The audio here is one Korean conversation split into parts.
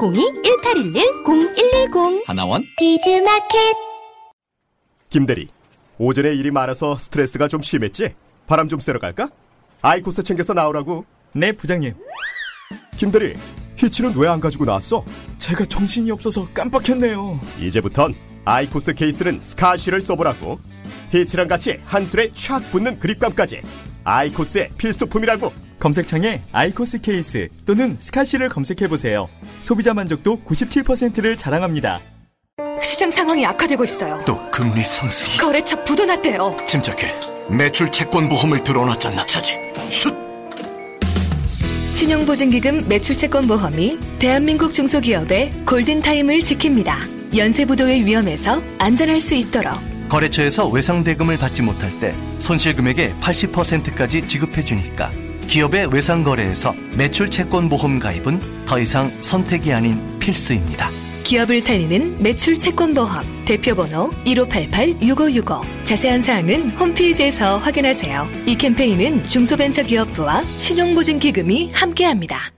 02-1811-0110 하나원 비즈마켓 김대리, 오전에 일이 많아서 스트레스가 좀 심했지? 바람 좀 쐬러 갈까? 아이코스 챙겨서 나오라고. 네, 부장님. 김대리, 히치는 왜 안 가지고 나왔어? 제가 정신이 없어서 깜빡했네요. 이제부턴 아이코스 케이스는 스카시를 써보라고. 히치랑 같이 한술에 촥 붙는 그립감까지. 아이코스의 필수품이라고. 검색창에 아이코스 케이스 또는 스카시를 검색해보세요. 소비자 만족도 97%를 자랑합니다. 시장 상황이 악화되고 있어요. 또 금리 상승. 거래처 부도났대요. 침착해. 매출 채권 보험을 들어놨잖아. 차지. 슛. 신용보증기금 매출 채권 보험이 대한민국 중소기업의 골든타임을 지킵니다. 연쇄부도의 위험에서 안전할 수 있도록 거래처에서 외상대금을 받지 못할 때 손실금액의 80%까지 지급해주니까 기업의 외상 거래에서 매출 채권 보험 가입은 더 이상 선택이 아닌 필수입니다. 기업을 살리는 매출 채권 보험 대표번호 1588-6565 자세한 사항은 홈페이지에서 확인하세요. 이 캠페인은 중소벤처기업부와 신용보증기금이 함께합니다.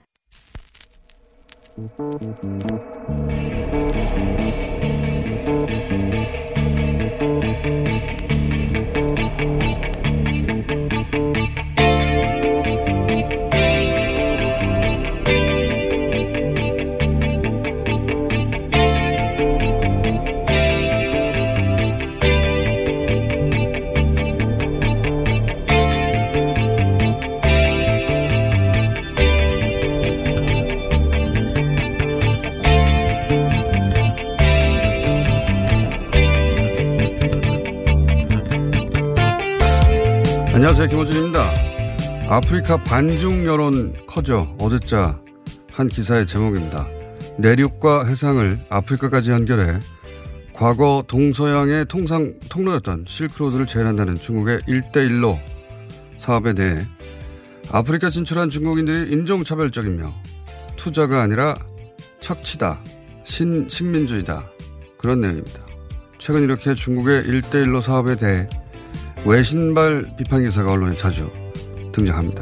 안녕하세요. 김호준입니다. 아프리카 반중 여론 커져 어제자 한 기사의 제목입니다. 내륙과 해상을 아프리카까지 연결해 과거 동서양의 통상 통로였던 실크로드를 재현한다는 중국의 1대1로 사업에 대해 아프리카 진출한 중국인들이 인종차별적이며 투자가 아니라 착취다, 신식민주의다 그런 내용입니다. 최근 이렇게 중국의 1대1로 사업에 대해 외신발 비판 기사가 언론에 자주 등장합니다.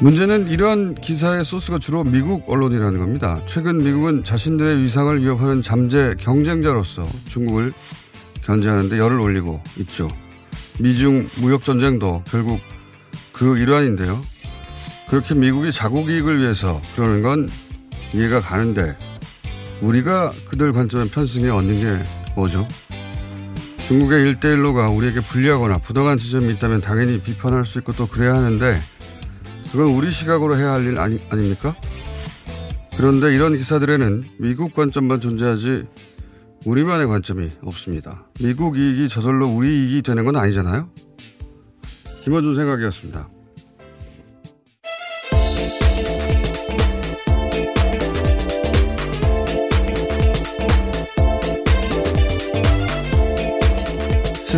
문제는 이러한 기사의 소스가 주로 미국 언론이라는 겁니다. 최근 미국은 자신들의 위상을 위협하는 잠재 경쟁자로서 중국을 견제하는데 열을 올리고 있죠. 미중 무역 전쟁도 결국 그 일환인데요. 그렇게 미국이 자국 이익을 위해서 그러는 건 이해가 가는데 우리가 그들 관점에 편승해 얻는 게 뭐죠? 중국의 일대일로가 우리에게 불리하거나 부당한 지점이 있다면 당연히 비판할 수 있고 또 그래야 하는데 그건 우리 시각으로 해야 할 일 아니, 아닙니까? 그런데 이런 기사들에는 미국 관점만 존재하지 우리만의 관점이 없습니다. 미국 이익이 저절로 우리 이익이 되는 건 아니잖아요? 김어준 생각이었습니다.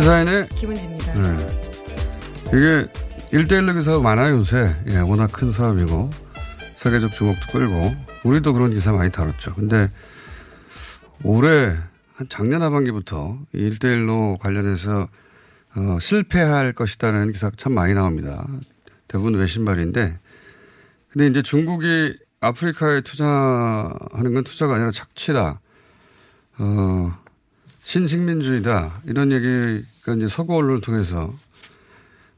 시사인의 김은지입니다. 네. 이게 1대1로 기사가 많아요, 요새. 예, 워낙 큰 사업이고, 세계적 주목도 끌고, 우리도 그런 기사 많이 다뤘죠. 근데 올해, 한 작년 하반기부터 1대1로 관련해서, 어, 실패할 것이다는 기사가 참 많이 나옵니다. 대부분 외신발인데, 근데 이제 중국이 아프리카에 투자하는 건 투자가 아니라 착취다. 어, 신식민주의다. 이런 얘기가 이제 서구 언론을 통해서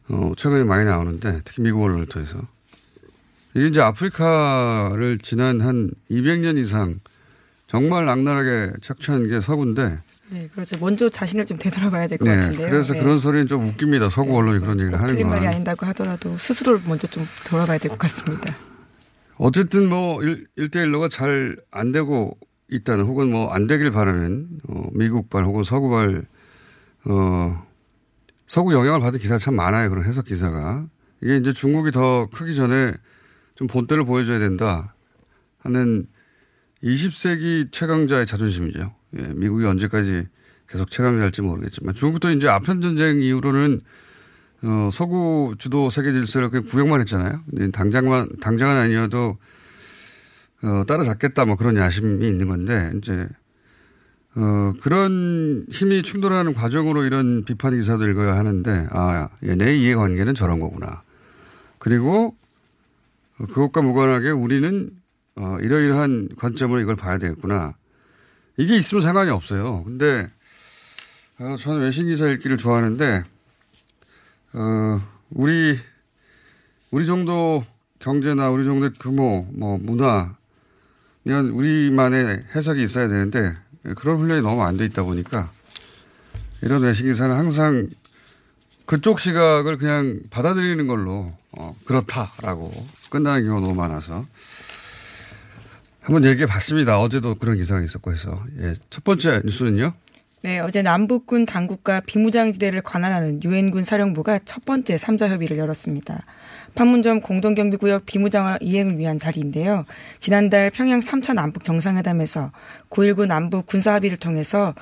어, 최근에 많이 나오는데 특히 미국 언론을 통해서 이게 이제 아프리카를 지난 한 200년 이상 정말 악랄하게 착취한 게 서구인데 네, 그렇죠. 먼저 자신을 좀 되돌아봐야 될것 네, 같은데요. 그래서 네. 그런 소리는 좀 웃깁니다. 서구 언론이 그런 얘기를 하는 틀린 말이 건. 아닌다고 하더라도 스스로를 먼저 좀 돌아봐야 될 것 같습니다. 어쨌든 뭐 일, 1대1로가 잘 안 되고 있다는 혹은 뭐 안 되길 바라는 어, 미국발 혹은 서구발 어, 서구 영향을 받은 기사가 참 많아요. 그런 해석 기사가. 이게 이제 중국이 더 크기 전에 좀 본때를 보여줘야 된다 하는 20세기 최강자의 자존심이죠. 예, 미국이 언제까지 계속 최강자일지 모르겠지만 중국도 이제 아편 전쟁 이후로는 어, 서구 주도 세계 질서를 그냥 구경만 했잖아요. 근데 당장만 당장은 아니어도 어, 따라잡겠다 뭐 그런 야심이 있는 건데 이제 어, 그런 힘이 충돌하는 과정으로 이런 비판 기사도 읽어야 하는데 아 얘네 이해관계는 저런 거구나. 그리고 그것과 무관하게 우리는 어, 이러이러한 관점으로 이걸 봐야 되겠구나. 이게 있으면 상관이 없어요. 근데 어, 저는 외신 기사 읽기를 좋아하는데 어, 우리 우리 정도 경제나 우리 정도 규모, 뭐 문화 이런 우리만의 해석이 있어야 되는데 그런 훈련이 너무 안 돼 있다 보니까 이런 외신 기사는 항상 그쪽 시각을 그냥 받아들이는 걸로 어, 그렇다라고 끝나는 경우가 너무 많아서 한번 얘기해 봤습니다. 어제도 그런 기사가 있었고 해서 예, 첫 번째 뉴스는요. 네, 어제 남북군 당국과 비무장지대를 관할하는 유엔군 사령부가 첫 번째 3자 협의를 열었습니다. 판문점 공동경비구역 비무장화 이행을 위한 자리인데요. 지난달 평양 3차 남북 정상회담에서 9.19 남북 군사 합의를 통해서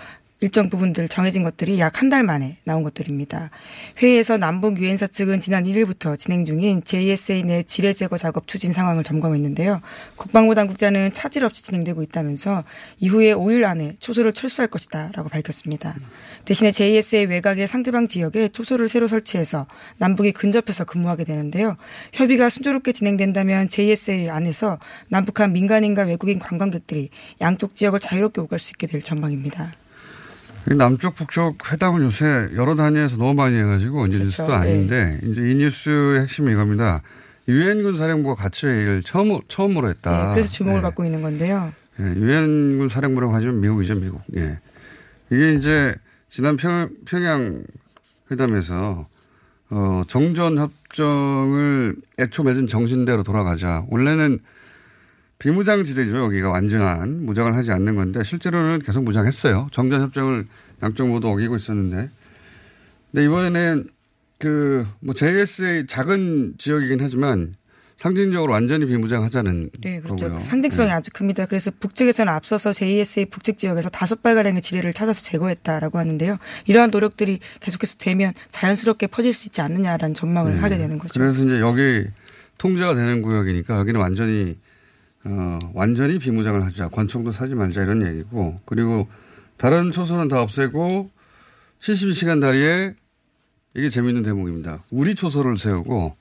일정 부분들 정해진 것들이 약 한 달 만에 나온 것들입니다. 회의에서 남북 유엔사 측은 지난 1일부터 진행 중인 JSA 내 지뢰 제거 작업 추진 상황을 점검했는데요. 국방부 당국자는 차질 없이 진행되고 있다면서 이후에 5일 안에 초소를 철수할 것이다라고 밝혔습니다. 대신에 JSA 외곽의 상대방 지역에 초소를 새로 설치해서 남북이 근접해서 근무하게 되는데요. 협의가 순조롭게 진행된다면 JSA 안에서 남북한 민간인과 외국인 관광객들이 양쪽 지역을 자유롭게 오갈 수 있게 될 전망입니다. 남쪽 북쪽 회담은 요새 여러 단위에서 너무 많이 해가지고 이제 그렇죠. 뉴스도 아닌데 네. 이제 이 뉴스의 핵심이 이겁니다. 유엔군 사령부가 같이 회의를 처음 처음으로 했다. 네, 그래서 주목을 네. 받고 있는 건데요. 유엔군 네, 사령부라고 하시면 미국이죠, 미국. 예. 이게 이제 지난 평, 평양 회담에서 어, 정전 협정을 애초 맺은 정신대로 돌아가자. 원래는 비무장지대죠. 여기가 완전한 무장을 하지 않는 건데 실제로는 계속 무장했어요. 정전협정을 양쪽 모두 어기고 있었는데. 근데 이번에는 그 뭐 JSA 작은 지역이긴 하지만 상징적으로 완전히 비무장하자는 네, 그렇죠. 거고요. 상징성이 네. 아주 큽니다. 그래서 북측에서는 앞서서 JSA 북측 지역에서 다섯 발가량의 지뢰를 찾아서 제거했다라고 하는데요. 이러한 노력들이 계속해서 되면 자연스럽게 퍼질 수 있지 않느냐라는 전망을 네. 하게 되는 거죠. 그래서 이제 여기 통제가 되는 구역이니까 여기는 완전히 어, 완전히 비무장을 하자. 권총도 사지 말자 이런 얘기고 그리고 다른 초소는 다 없애고 72시간 다리에 이게 재미있는 대목입니다. 우리 초소를 세우고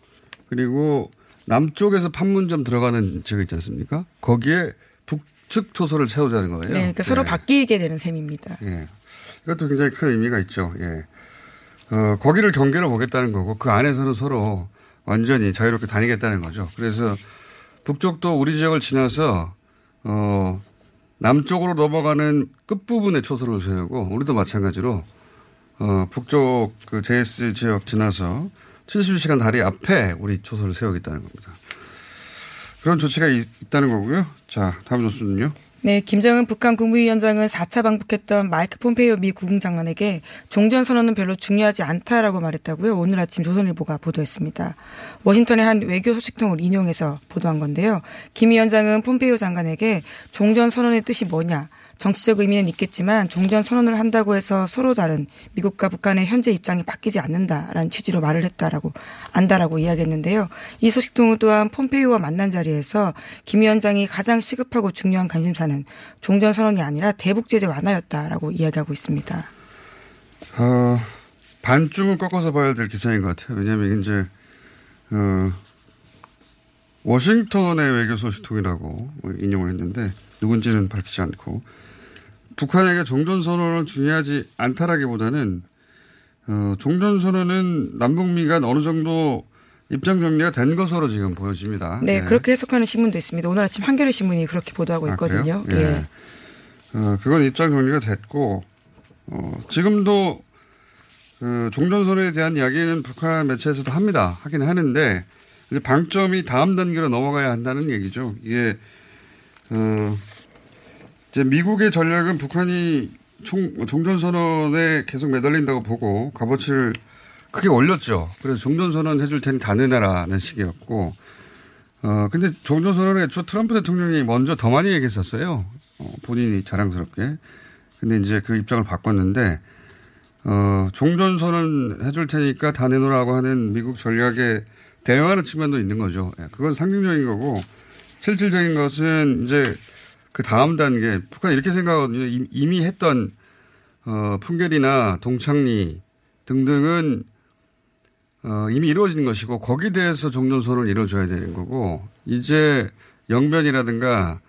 그리고 남쪽에서 판문점 들어가는 지역 있지 않습니까? 거기에 북측 초소를 세우자는 거예요. 네, 그러니까 네. 서로 바뀌게 되는 셈입니다. 예. 이것도 굉장히 큰 의미가 있죠. 예. 어, 거기를 경계로 보겠다는 거고 그 안에서는 서로 완전히 자유롭게 다니겠다는 거죠. 그래서 북쪽도 우리 지역을 지나서 어 남쪽으로 넘어가는 끝부분에 초소를 세우고 우리도 마찬가지로 어 북쪽 그 JS 지역 지나서 72시간 다리 앞에 우리 초소를 세우겠다는 겁니다. 그런 조치가 있, 다는 거고요. 자, 다음 조수는요. 네, 김정은 북한 국무위원장은 4차 방북했던 마이크 폼페이오 미 국무장관에게 종전 선언은 별로 중요하지 않다라고 말했다고요. 오늘 아침 조선일보가 보도했습니다. 워싱턴의 한 외교 소식통을 인용해서 보도한 건데요. 김 위원장은 폼페이오 장관에게 종전 선언의 뜻이 뭐냐, 정치적 의미는 있겠지만 종전 선언을 한다고 해서 서로 다른 미국과 북한의 현재 입장이 바뀌지 않는다라는 취지로 말을 했다라고 안다라고 이야기했는데요. 이 소식통은 또한 폼페이오와 만난 자리에서 김 위원장이 가장 시급하고 중요한 관심사는 종전 선언이 아니라 대북 제재 완화였다라고 이야기하고 있습니다. 어, 반쯤은 꺾어서 봐야 될 기사인 것 같아요. 왜냐하면 이제 어, 워싱턴의 외교 소식통이라고 인용을 했는데 누군지는 밝히지 않고 북한에게 종전선언은 중요하지 않다라기보다는 어, 종전선언은 남북미 간 어느 정도 입장 정리가 된 것으로 지금 보여집니다. 네, 네, 그렇게 해석하는 신문도 있습니다. 오늘 아침 한겨레 신문이 그렇게 보도하고 아, 있거든요. 아, 예. 어, 그건 입장 정리가 됐고 어, 지금도 그 종전선언에 대한 이야기는 북한 매체에서도 합니다. 하긴 하는데 이제 방점이 다음 단계로 넘어가야 한다는 얘기죠. 이게 어, 이제 미국의 전략은 북한이 총, 종전선언에 계속 매달린다고 보고 값어치를 크게 올렸죠. 그래서 종전선언 해줄 테니 다 내놔라는 식이었고, 어, 근데 종전선언에 애초 트럼프 대통령이 먼저 더 많이 얘기했었어요. 어, 본인이 자랑스럽게. 근데 이제 그 입장을 바꿨는데, 어, 종전선언 해줄 테니까 다 내놓으라고 하는 미국 전략에 대응하는 측면도 있는 거죠. 예, 그건 상징적인 거고, 실질적인 것은 이제 그 다음 단계, 북한 이렇게 생각하거든요. 이미 했던, 어, 풍계리나 동창리 등등은 어, 이미 이루어진 것이고 거기에 대해서 종전선언을 이루어줘야 되는 거고 이제 영변이라든가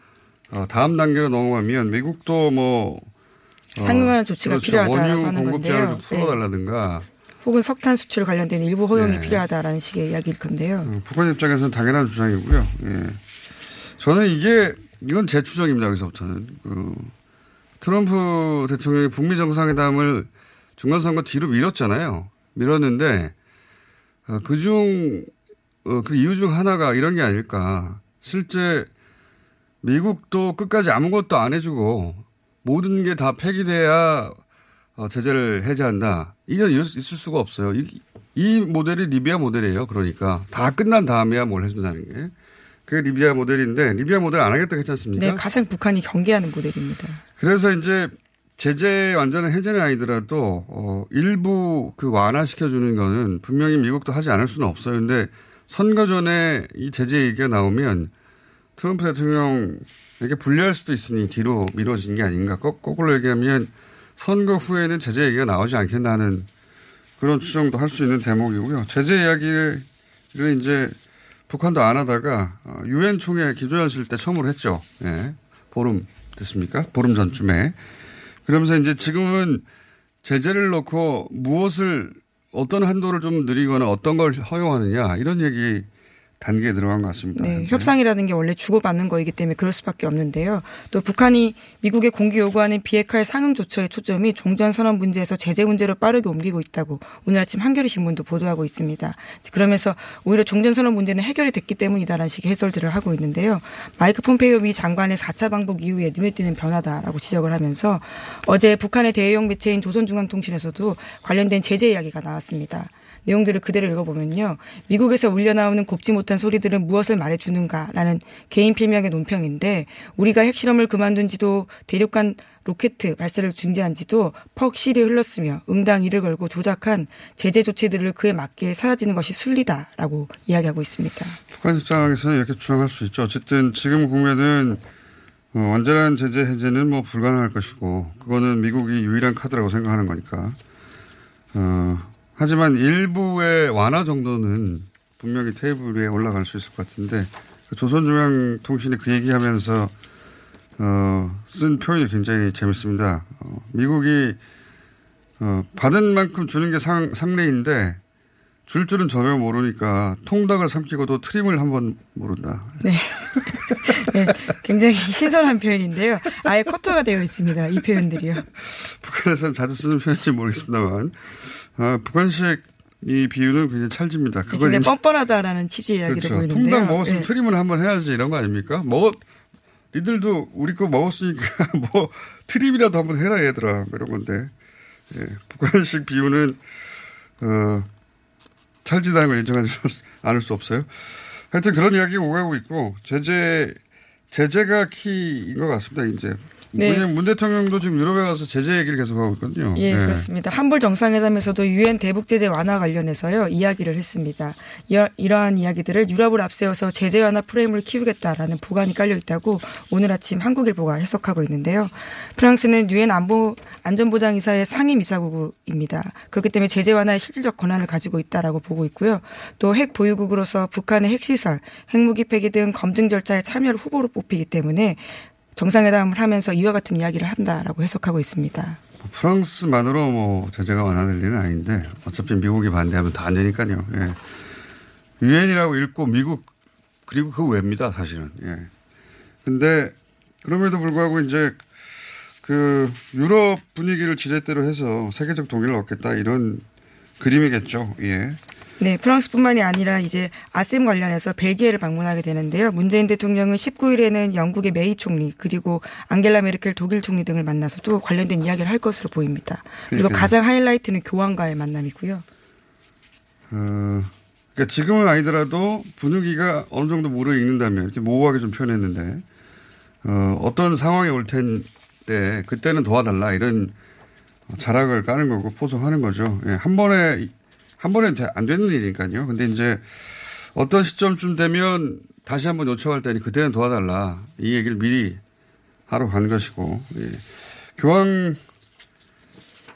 어, 다음 단계로 넘어가면 미국도 뭐 어, 상응하는 조치가 그렇죠. 필요하다고 원유 공급 제한을 풀어달라든가 네. 혹은 석탄 수출 관련된 일부 허용이 네. 필요하다라는 식의 이야기일 건데요. 어, 북한 입장에서는 당연한 주장이고요. 예. 저는 이게 이건 제 추정입니다. 여기서부터는 그 트럼프 대통령이 북미 정상회담을 중간 선거 뒤로 밀었잖아요. 밀었는데 어, 그중 어, 그 이유 중 하나가 이런 게 아닐까. 실제 미국도 끝까지 아무것도 안 해주고 모든 게 다 폐기돼야 어, 제재를 해제한다. 이건 있을 수가 없어요. 이, 이 모델이 리비아 모델이에요. 그러니까 다 끝난 다음에야 뭘 해준다는 게. 그게 리비아 모델인데 리비아 모델 안 하겠다 했지 않습니까? 네, 가장 북한이 경계하는 모델입니다. 그래서 이제 제재 완전한 해제는 아니더라도 어 일부 그 완화시켜 주는 거는 분명히 미국도 하지 않을 수는 없어요. 근데 선거 전에 이 제재 얘기가 나오면 트럼프 대통령에게 불리할 수도 있으니 뒤로 미뤄진 게 아닌가. 거, 거꾸로 얘기하면 선거 후에는 제재 얘기가 나오지 않겠나 하는 그런 추정도 할 수 있는 대목이고요. 제재 이야기를 이제 북한도 안 하다가 어, 유엔 총회 기조연실 때 처음으로 했죠. 예. 보름 됐습니까? 보름 전쯤에. 그러면서 이제 지금은 제재를 놓고 무엇을 어떤 한도를 좀 늘리거나 어떤 걸 허용하느냐 이런 얘기 단계에 들어간 것 같습니다. 네, 협상이라는 게 원래 주고받는 거이기 때문에 그럴 수밖에 없는데요. 또 북한이 미국에 공개 요구하는 비핵화의 상응 조처의 초점이 종전 선언 문제에서 제재 문제로 빠르게 옮기고 있다고 오늘 아침 한겨레 신문도 보도하고 있습니다. 그러면서 오히려 종전 선언 문제는 해결이 됐기 때문이다라는 식의 해설들을 하고 있는데요. 마이크 폼페이오 미 장관의 4차 방북 이후에 눈에 띄는 변화다라고 지적을 하면서 어제 북한의 대외용 매체인 조선중앙통신에서도 관련된 제재 이야기가 나왔습니다. 내용들을 그대로 읽어보면요. 미국에서 울려나오는 곱지 못한 소리들은 무엇을 말해주는가라는 개인 필명의 논평인데 우리가 핵실험을 그만둔 지도 대륙간 로켓 발사를 중지한 지도 퍽 실이 흘렀으며 응당 이를 걸고 조작한 제재 조치들을 그에 맞게 사라지는 것이 순리다라고 이야기하고 있습니다. 북한 입장에서는 이렇게 주장할 수 있죠. 어쨌든 지금 국면은 어, 완전한 제재 해제는 뭐 불가능할 것이고 그거는 미국이 유일한 카드라고 생각하는 거니까. 어, 하지만 일부의 완화 정도는 분명히 테이블 위에 올라갈 수 있을 것 같은데 그 조선중앙통신이 그 얘기하면서 어, 쓴 표현이 굉장히 재밌습니다. 어, 미국이 어, 받은 만큼 주는 게 상, 상례인데 줄 줄은 전혀 모르니까 통닭을 삼키고도 트림을 한 번 모른다. 네. 네. 굉장히 신선한 표현인데요. 아예 커터가 되어 있습니다. 이 표현들이요. 북한에서는 자주 쓰는 표현인지 모르겠습니다만 어, 북한식 이 비유는 굉장히 찰집니다. 그걸 굉장히 뻔뻔하다라는 취지의 이야기를 그렇죠. 보이는데요. 통닭 먹었으면 네. 트림을 한번 해야지 이런 거 아닙니까? 먹 니들도 우리 거 먹었으니까 뭐 트림이라도 한번 해라 얘들아 뭐 이런 건데 예, 북한식 비유는 어, 찰지다는 걸 인정하지 않을 수 없어요. 하여튼 그런 이야기가 오가고 있고 제재 제재가 키인 것 같습니다. 이제 네. 문 대통령도 지금 유럽에 가서 제재 얘기를 계속하고 있거든요. 예, 네. 그렇습니다. 한불 정상회담에서도 유엔 대북 제재 완화 관련해서요 이야기를 했습니다. 이러, 이러한 이야기들을 유럽을 앞세워서 제재 완화 프레임을 키우겠다라는 보관이 깔려 있다고 오늘 아침 한국일보가 해석하고 있는데요. 프랑스는 유엔 안보 안전보장이사의 상임 이사국입니다. 그렇기 때문에 제재 완화의 실질적 권한을 가지고 있다라고 보고 있고요. 또 핵 보유국으로서 북한의 핵시설, 핵무기 폐기 등 검증 절차에 참여를 후보로 뽑히기 때문에 정상회담을 하면서 이와 같은 이야기를 한다라고 해석하고 있습니다. 프랑스만으로 뭐 제재가 완화될 일은 아닌데 어차피 미국이 반대하면 다 안 되니까요. 예. 유엔이라고 읽고 미국 그리고 그 외입니다 사실은. 예. 근데 그럼에도 불구하고 이제 그 유럽 분위기를 지렛대로 해서 세계적 동의를 얻겠다 이런 그림이겠죠. 예. 네, 프랑스뿐만이 아니라 이제 아셈 관련해서 벨기에를 방문하게 되는데요. 문재인 대통령은 19일에는 영국의 메이 총리 그리고 앙겔라 메르켈 독일 총리 등을 만나서도 관련된 이야기를 할 것으로 보입니다. 그리고 그러니까요. 가장 하이라이트는 교황과의 만남이고요. 어, 그러니까 지금은 아니더라도 분위기가 어느 정도 무르익는다면 이렇게 모호하게 좀 표현했는데 어, 어떤 상황이 올 텐데 그때는 도와달라 이런 자락을 까는 거고 포섭하는 거죠. 예, 한 번에 한 번에 안 되는 일이니까요. 근데 이제 어떤 시점쯤 되면 다시 한번 요청할 테니 그때는 도와달라 이 얘기를 미리 하러 간 것이고 예. 교황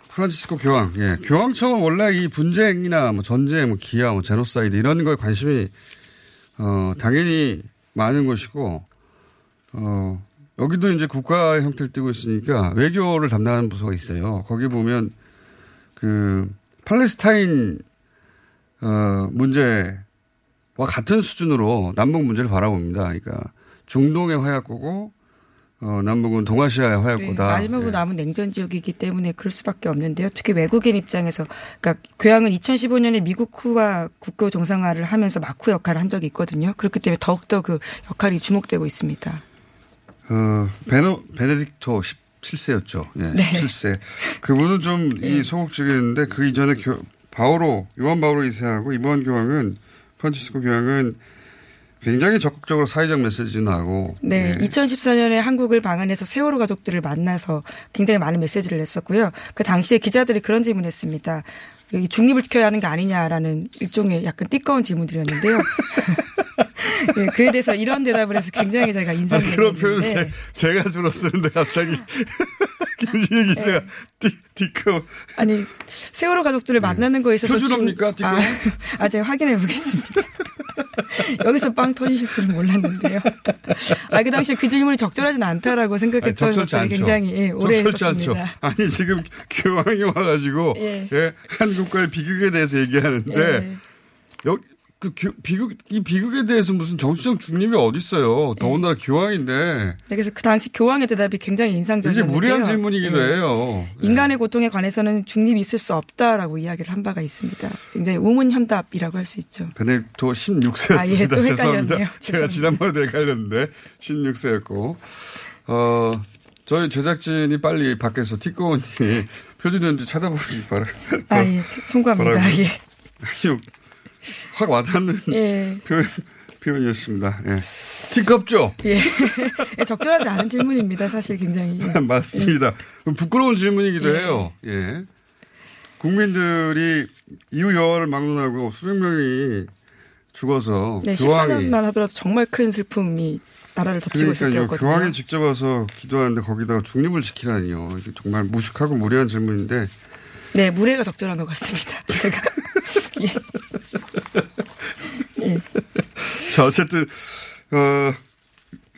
프란치스코 교황, 예. 교황청은 원래 이 분쟁이나 뭐 전쟁, 뭐 기아, 뭐 제노사이드 이런 거에 관심이 어 당연히 많은 것이고 어 여기도 이제 국가 형태를 띠고 있으니까 외교를 담당하는 부서가 있어요. 거기 보면 그 팔레스타인 어 문제와 같은 수준으로 남북 문제를 바라봅니다. 그러니까 중동의 화약고고 어, 남북은 동아시아의 화약고다. 네, 마지막으로 네. 남은 냉전 지역이기 때문에 그럴 수밖에 없는데요. 특히 외국인 입장에서, 그러니까 교황은 2015년에 미국 후와 국교 정상화를 하면서 마쿠 역할을 한 적이 있거든요. 그렇기 때문에 더욱더 그 역할이 주목되고 있습니다. 어, 베노, 베네딕토 17세였죠. 예, 네. 17세. 그분은 좀 이 소극적이었는데 그 이전에 교, 바오로, 요한 바오로 이세하고 이번 교황은 프란치스코 교황은 굉장히 적극적으로 사회적 메시지를 나고. 네, 예. 2014년에 한국을 방한해서 세월호 가족들을 만나서 굉장히 많은 메시지를 냈었고요. 그 당시에 기자들이 그런 질문했습니다. 이 중립을 지켜야 하는 게 아니냐라는 일종의 약간 띠꺼운 질문들이었는데요. 예, 그에 대해서 이런 대답을 해서 굉장히 제가 인상이 그런 표현을 제, 깊었는데 제가 주로 쓰는데 갑자기 김진희 기자가 네. 띠, 띠꺼. 아니 세월호 가족들을 만나는 거에 있어서 표준어입니까, 중- 띠꺼? 아, 아, 제가 확인해 보겠습니다. 여기서 빵 터지실 줄은 몰랐는데요. 아, 그 당시에 그 질문이 적절하진 않다라고 아니, 생각했던 적절치 것들이 않죠. 굉장히 예, 오래 적절치 않죠. 했었습니다. 아니 지금 교황이 와가지고 예. 예, 한국과의 비극에 대해서 얘기하는데 예. 여기 그 교- 비극 이 비극에 대해서 무슨 정치적 중립이 어디 있어요? 더군다나 교황인데 네, 그래서 그 당시 교황의 대답이 굉장히 굉장히 인상적이었는데요. 무리한 질문이기도 예. 해요. 인간의 고통에 관해서는 중립이 있을 수 없다라고 이야기를 한 바가 있습니다. 굉장히 우문현답이라고 할 수 있죠. 베네토 16세였습니다. 아, 예, 또. 죄송합니다. 제가 죄송합니다. 지난번에도 헷갈렸는데 16세였고 어 저희 제작진이 빨리 밖에서 티꺼운이 표준인지 찾아보기 바라. 아, 예, 송구합니다. 뭐라고? 예. 확 와닿는 예. 표현, 표현이었습니다. 예. 티껍죠? 예. 예, 적절하지 않은 질문입니다. 사실 굉장히. 예. 맞습니다. 그럼 부끄러운 질문이기도 예. 해요. 예. 국민들이 이후 여화를 막론하고 수백 명이 죽어서 네, 교황이 14년만 하더라도 정말 큰 슬픔이 나라를 덮치고 있을. 때였거든요. 교황이 직접 와서 기도하는데 거기다가 중립을 지키라니요. 정말 무식하고 무례한 질문인데 네, 무례가 적절한 것 같습니다. 제가. 자, 어쨌든, 어,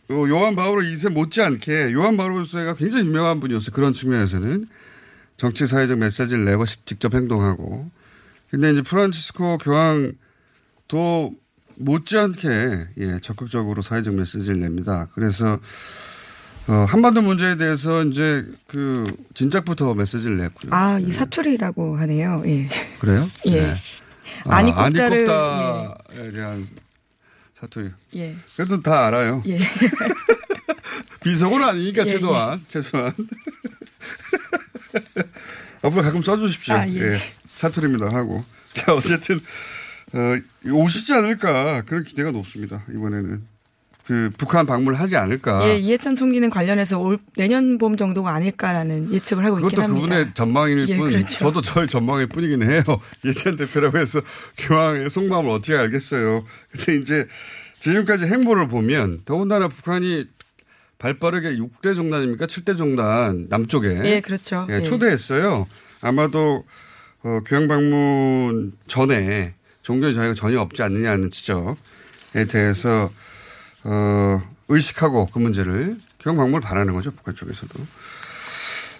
어, 요한 바오로 2세 못지않게 요한 바오로 2세가 굉장히 유명한 분이었어요. 그런 측면에서는. 정치 사회적 메시지를 내고 시- 직접 행동하고. 근데 이제 프란치스코 교황도 못지않게 예, 적극적으로 사회적 메시지를 냅니다. 그래서 어, 한반도 문제에 대해서 이제 그 진작부터 메시지를 냈고요. 아, 이 사투리라고 하네요. 예. 그래요? 예. 아, 아니꼽다를, 아니꼽다에 대한 사투리. 예. 그래도 다 알아요. 예. 비속어는 아니니까 예, 최소한 최소한 앞으로 가끔 써주십시오. 아, 예. 예. 사투리입니다 하고 자 어쨌든 어, 오시지 않을까 그런 기대가 높습니다 이번에는 그 북한 방문을 하지 않을까. 예, 이해찬 총리는 관련해서 올 내년 봄 정도가 아닐까라는 예측을 하고 있긴 그것도 합니다. 그분의 전망일 예, 뿐, 그렇죠. 저도 저의 전망일 뿐이긴 해요. 예찬 대표라고 해서 교황의 속마음을 어떻게 알겠어요. 근데 이제 지금까지 행보를 보면 더군다나 북한이 발빠르게 6대 종단 입니까? 7대 종단 남쪽에 예, 그렇죠. 예, 예. 초대했어요. 아마도 어, 교황 방문 전에 종교의 자유가 전혀 없지 않느냐는 지적에 대해서 어, 의식하고 그 문제를 교황 방문을 바라는 거죠. 북한 쪽에서도.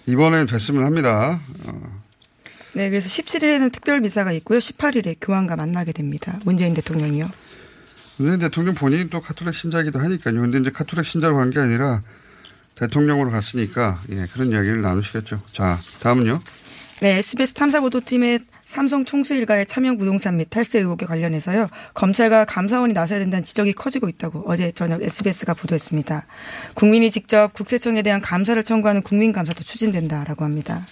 이번엔 됐으면 합니다. 어, 네, 그래서 17일에는 특별 미사가 있고요. 18일에 교황과 만나게 됩니다. 문재인 대통령이요. 문재인 대통령 본인이 또 카톨릭 신자이기도 하니까요. 근데 이제 카톨릭 신자로 간 게 아니라 대통령으로 갔으니까 예, 그런 이야기를 나누시겠죠. 자, 다음은요. 네, SBS 탐사보도팀의 삼성 총수 일가의 차명 부동산 및 탈세 의혹에 관련해서요. 검찰과 감사원이 나서야 된다는 지적이 커지고 있다고 어제 저녁 SBS가 보도했습니다. 국민이 직접 국세청에 대한 감사를 청구하는 국민감사도 추진된다라고 합니다.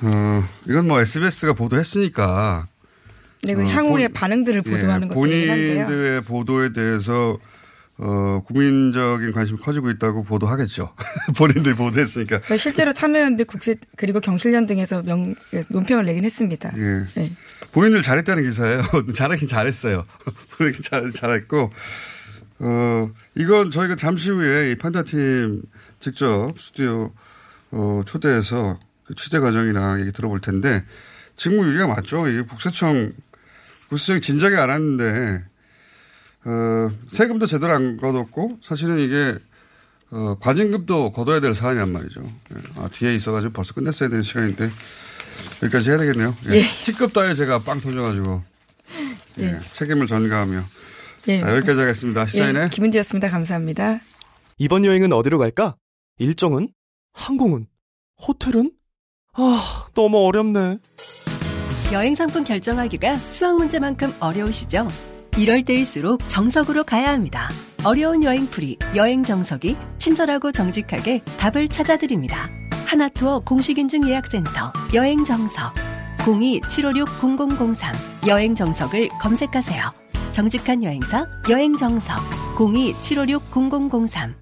어, 이건 뭐 SBS가 보도했으니까 네, 그 어, 향후의 본- 반응들을 보도하는 예, 한데요. 본인들의 보도에 대해서 어, 국민적인 관심이 커지고 있다고 보도하겠죠. 본인들이 보도했으니까. 뭐 실제로 참여연대 국세 그리고 경실련 등에서 명 논평을 내긴 했습니다. 예. 네. 본인들 잘했다는 기사예요. 잘하긴 잘했어요. 본인이 잘, 잘했고, 어, 이건 저희가 잠시 후에 이 판다팀 직접 스튜디오, 어, 초대해서 그 취재 과정이랑 얘기 들어볼 텐데, 직무 유기가 맞죠. 이게 국세청, 국세청이 진작에 안 왔는데, 어, 세금도 제대로 안 걷었고, 사실은 이게, 어, 과징금도 걷어야 될 사안이란 말이죠. 예. 아, 뒤에 있어가지고 벌써 끝냈어야 되는 시간인데, 여기까지 해야 되겠네요. 예. 예. 티급 따위 제가 빵 터져가지고, 예. 예. 책임을 전가하며. 예. 자, 여기까지 하겠습니다. 시사인의 예, 김은지였습니다. 감사합니다. 이번 여행은 어디로 갈까? 일정은? 항공은? 호텔은? 아, 너무 어렵네. 여행 상품 결정하기가 수학 문제만큼 어려우시죠? 이럴 때일수록 정석으로 가야 합니다. 어려운 여행풀이 여행 정석이 친절하고 정직하게 답을 찾아드립니다. 하나투어 공식인증 예약센터 여행 정석 02-756-0003 여행 정석을 검색하세요. 정직한 여행사 여행 정석 02-756-0003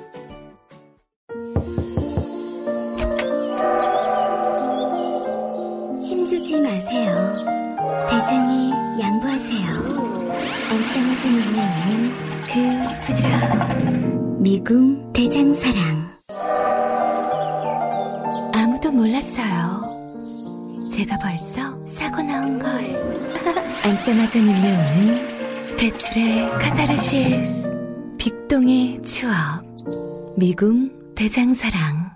힘주지 마세요. 대장이 양보하세요. 언짢아진 눈에는 그 부드러운 미궁 대장사랑. 아무도 몰랐어요. 제가 벌써 사고 나온 걸. 앉자마자 밀려오는 배출의 카타르시스. 빅동의 추억. 미궁 대장사랑.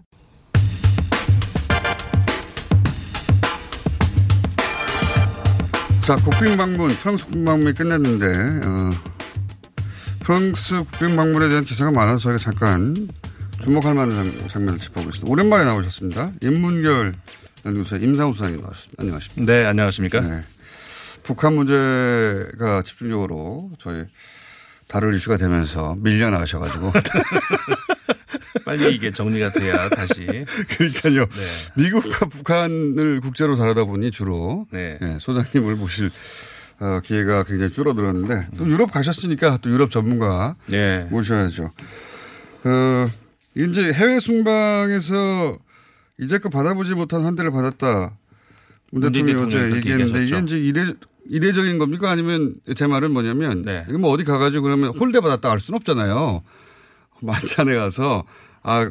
자, 국빈 방문, 프랑스 국빈 방문이 끝났는데, 어, 프랑스 국빈 방문에 대한 기사가 많아서 저희가 잠깐 주목할 만한 장- 장면을 짚어보겠습니다. 오랜만에 나오셨습니다. 인문결 연구소의 임상우 수사님 나왔습니다. 안녕하십니까. 네, 안녕하십니까. 네. 북한 문제가 집중적으로 저희 다룰 이슈가 되면서 밀려나가셔가지고. 빨리 이게 정리가 돼야 다시. 그러니까요. 네. 미국과 북한을 국제로 다루다 보니 주로 네. 예, 소장님을 모실 어, 기회가 굉장히 줄어들었는데 또 유럽 가셨으니까 또 유럽 전문가 네. 모셔야죠. 어, 이제 해외 순방에서 이제껏 받아보지 못한 환대를 받았다. 문 대통령이 어제 얘기했는데 이게 얘기하셨죠. 이제 이례, 이례적인 겁니까? 아니면 제 말은 뭐냐면 네. 이거 뭐 어디 가가지고 그러면 홀대 받았다 할 수는 없잖아요. 만찬에 가서 아,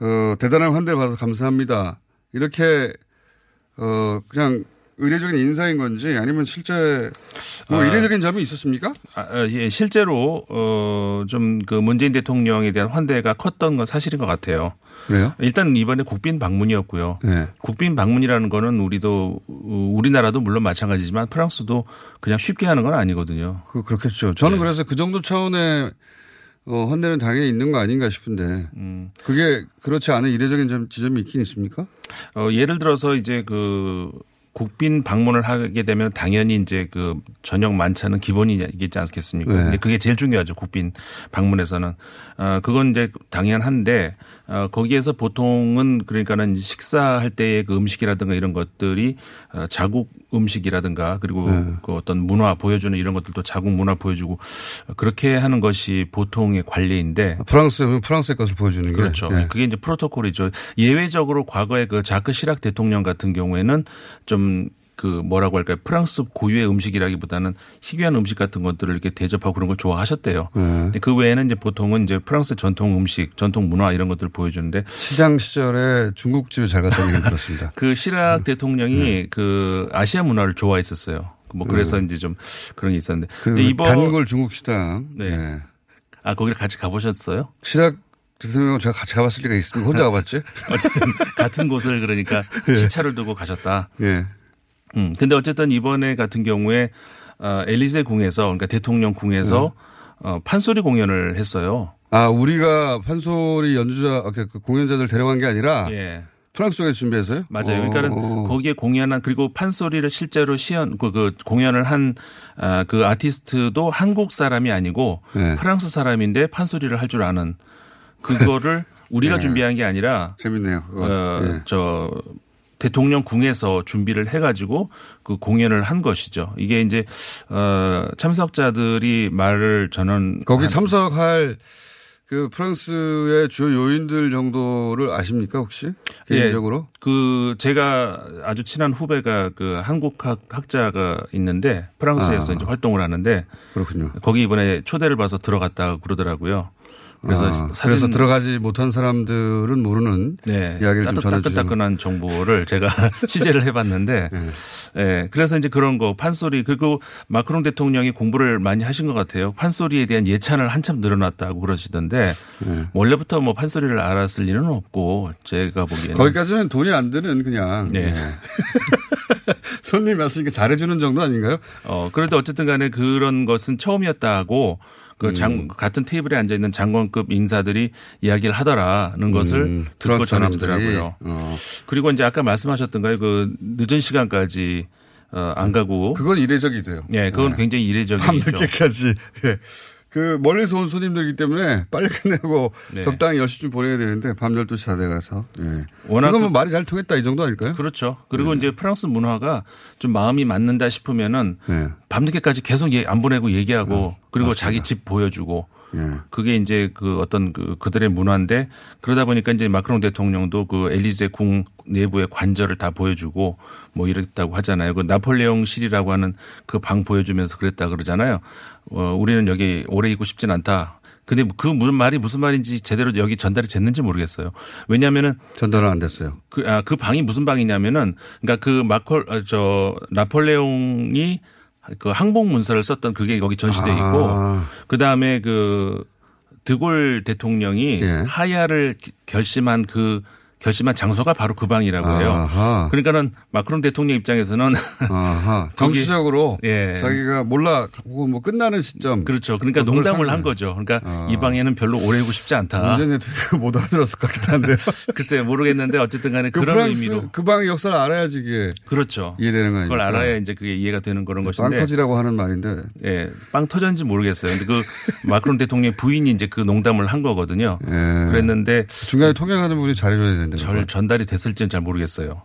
어, 대단한 환대를 받아서 감사합니다. 이렇게 어, 그냥 의례적인 인사인 건지 아니면 실제 뭐 아. 이례적인 점이 있었습니까? 아, 어, 예, 실제로 어, 좀 그 문재인 대통령에 대한 환대가 컸던 건 사실인 것 같아요. 그래요? 일단 이번에 국빈 방문이었고요. 네. 국빈 방문이라는 거는 우리도 어, 우리나라도 물론 마찬가지지만 프랑스도 그냥 쉽게 하는 건 아니거든요. 그 그렇겠죠. 저는 네. 그래서 그 정도 차원의 어, 환대는 당연히 있는 거 아닌가 싶은데 음. 그게 그렇지 않은 이례적인 점, 지점이 있긴 있습니까? 어, 예를 들어서 이제 그 국빈 방문을 하게 되면 당연히 이제 그 저녁 만찬은 기본이겠지 않겠습니까? 네. 근데 그게 제일 중요하죠. 국빈 방문에서는. 어, 그건 이제 당연한데 어, 거기에서 보통은 그러니까는 식사할 때의 그 음식이라든가 이런 것들이 어, 자국 음식이라든가 그리고 네. 그 어떤 문화 보여주는 이런 것들도 자국 문화 보여주고 그렇게 하는 것이 보통의 관례인데 프랑스면 프랑스의 것을 보여주는 게 그렇죠. 예. 그게 이제 프로토콜이죠. 예외적으로 과거에 그 자크 시락 대통령 같은 경우에는 좀 그 뭐라고 할까요? 프랑스 고유의 음식이라기보다는 희귀한 음식 같은 것들을 이렇게 대접하고 그런 걸 좋아하셨대요. 네. 그 외에는 이제 보통은 이제 프랑스 전통 음식, 전통 문화 이런 것들을 보여주는데 시장 시절에 중국집에 잘 갔다는 얘기 들었습니다. 그 시락 음. 대통령이 네. 그 아시아 문화를 좋아했었어요. 뭐 그래서 음. 이제 좀 그런 게 있었는데. 그 근데 이번 단골 중국 식당. 네. 예. 아 거기를 같이 가보셨어요? 시락 대통령 제가 같이 가봤을 리가 있습니다. 혼자 가봤지? 어쨌든 같은 곳을 그러니까 예. 시차를 두고 가셨다. 예. 음, 근데 어쨌든 이번에 같은 경우에 어, 엘리제 궁에서 그러니까 대통령 궁에서 어, 판소리 공연을 했어요. 아, 우리가 판소리 연주자, 그 공연자들 데려간 게 아니라 예. 프랑스 쪽에 준비해서요? 맞아요. 어. 그러니까는 거기에 공연한 그리고 판소리를 실제로 시연 그, 그 공연을 한 그 아티스트도 한국 사람이 아니고 네. 프랑스 사람인데 판소리를 할 줄 아는 그거를 우리가 네. 준비한 게 아니라 재밌네요. 어, 예. 저 대통령 궁에서 준비를 해가지고 그 공연을 한 것이죠. 이게 이제 어 참석자들이 말을 저는 거기 한- 참석할 그 프랑스의 주요 요인들 정도를 아십니까 혹시 개인적으로? 예, 그 제가 아주 친한 후배가 그 한국학 학자가 있는데 프랑스에서 아. 이제 활동을 하는데 그렇군요. 거기 이번에 초대를 받아서 들어갔다 그러더라고요. 그래서 아, 사진 그래서 들어가지 못한 사람들은 모르는 네. 이야기를 좀 전해주세요. 따끈따끈한 정보를 제가 취재를 해봤는데, 네. 예, 그래서 이제 그런 거 판소리 그리고 마크롱 대통령이 공부를 많이 하신 것 같아요. 판소리에 대한 예찬을 한참 늘어났다고 그러시던데 네. 원래부터 뭐 판소리를 알았을 리는 없고 제가 보기에는 거기까지는 돈이 안 드는 그냥 네. 예. 손님이 왔으니까 잘해주는 정도 아닌가요? 어, 그래도 어쨌든 간에 그런 것은 처음이었다고 그 음. 장, 같은 테이블에 앉아 있는 장관급 인사들이 이야기를 하더라는 것을 음, 듣고 프랑스 사람들이. 전해주더라고요. 어. 그리고 이제 아까 말씀하셨던 거예요. 그 늦은 시간까지 어, 안 가고. 그건 이례적이 돼요. 예, 그건 네. 굉장히 이례적이죠. 밤늦게까지. 예. 그 멀리서 온 손님들이기 때문에 빨리 끝내고 네. 적당히 10시쯤 보내야 되는데 밤 12시 다 돼가서. 예. 워낙 뭐 그- 말이 잘 통했다 이 정도 아닐까요? 그렇죠. 그리고 이제 프랑스 문화가 좀 마음이 맞는다 싶으면은 네. 밤늦게까지 계속 예- 안 보내고 얘기하고 음, 그리고 맞습니다. 자기 집 보여주고 예. 그게 이제 그 어떤 그 그들의 문화인데 그러다 보니까 이제 마크롱 대통령도 그 엘리제 궁 내부의 관절을 다 보여주고 뭐 이랬다고 하잖아요. 그 나폴레옹실이라고 하는 그 방 보여주면서 그랬다 그러잖아요. 어, 우리는 여기 오래 있고 싶진 않다. 근데 그 무슨 말이 무슨 말인지 제대로 여기 전달이 됐는지 모르겠어요. 왜냐하면은 전달은 안 됐어요. 그, 아, 그 방이 무슨 방이냐면은 그러니까 그 마콜 어, 저 나폴레옹이 그 항복 문서를 썼던 그게 거기 전시돼 있고 아. 그 다음에 그 드골 대통령이 예. 하야를 결심한 그 결심한 장소가 바로 그 방이라고 해요. 아하. 그러니까는 마크롱 대통령 입장에서는 정치적으로 예. 자기가 몰라 혹은 뭐 끝나는 시점. 그렇죠. 그러니까 농담을. 한 거죠. 그러니까 아. 이 방에는 별로 오래 있고 싶지 않다. 문재인 대통령 못 알아들었을 것 같긴 한데. 글쎄요 모르겠는데 어쨌든 간에 그 그런 프랑스 의미로 그 방의 역사를 알아야지 이게 그렇죠. 이해되는 거 아닙니까? 그걸 알아야 이제 그게 이해가 되는 그런 빵 것인데 터지라고 하는 말인데. 예, 빵 터졌는지 모르겠어요. 근데 그 마크롱 대통령 부인이 이제 그 농담을 한 거거든요. 예. 그랬는데 중간에 통역하는 분이 잘해줘야 되는 데. 절 전달이 됐을지는 잘 모르겠어요.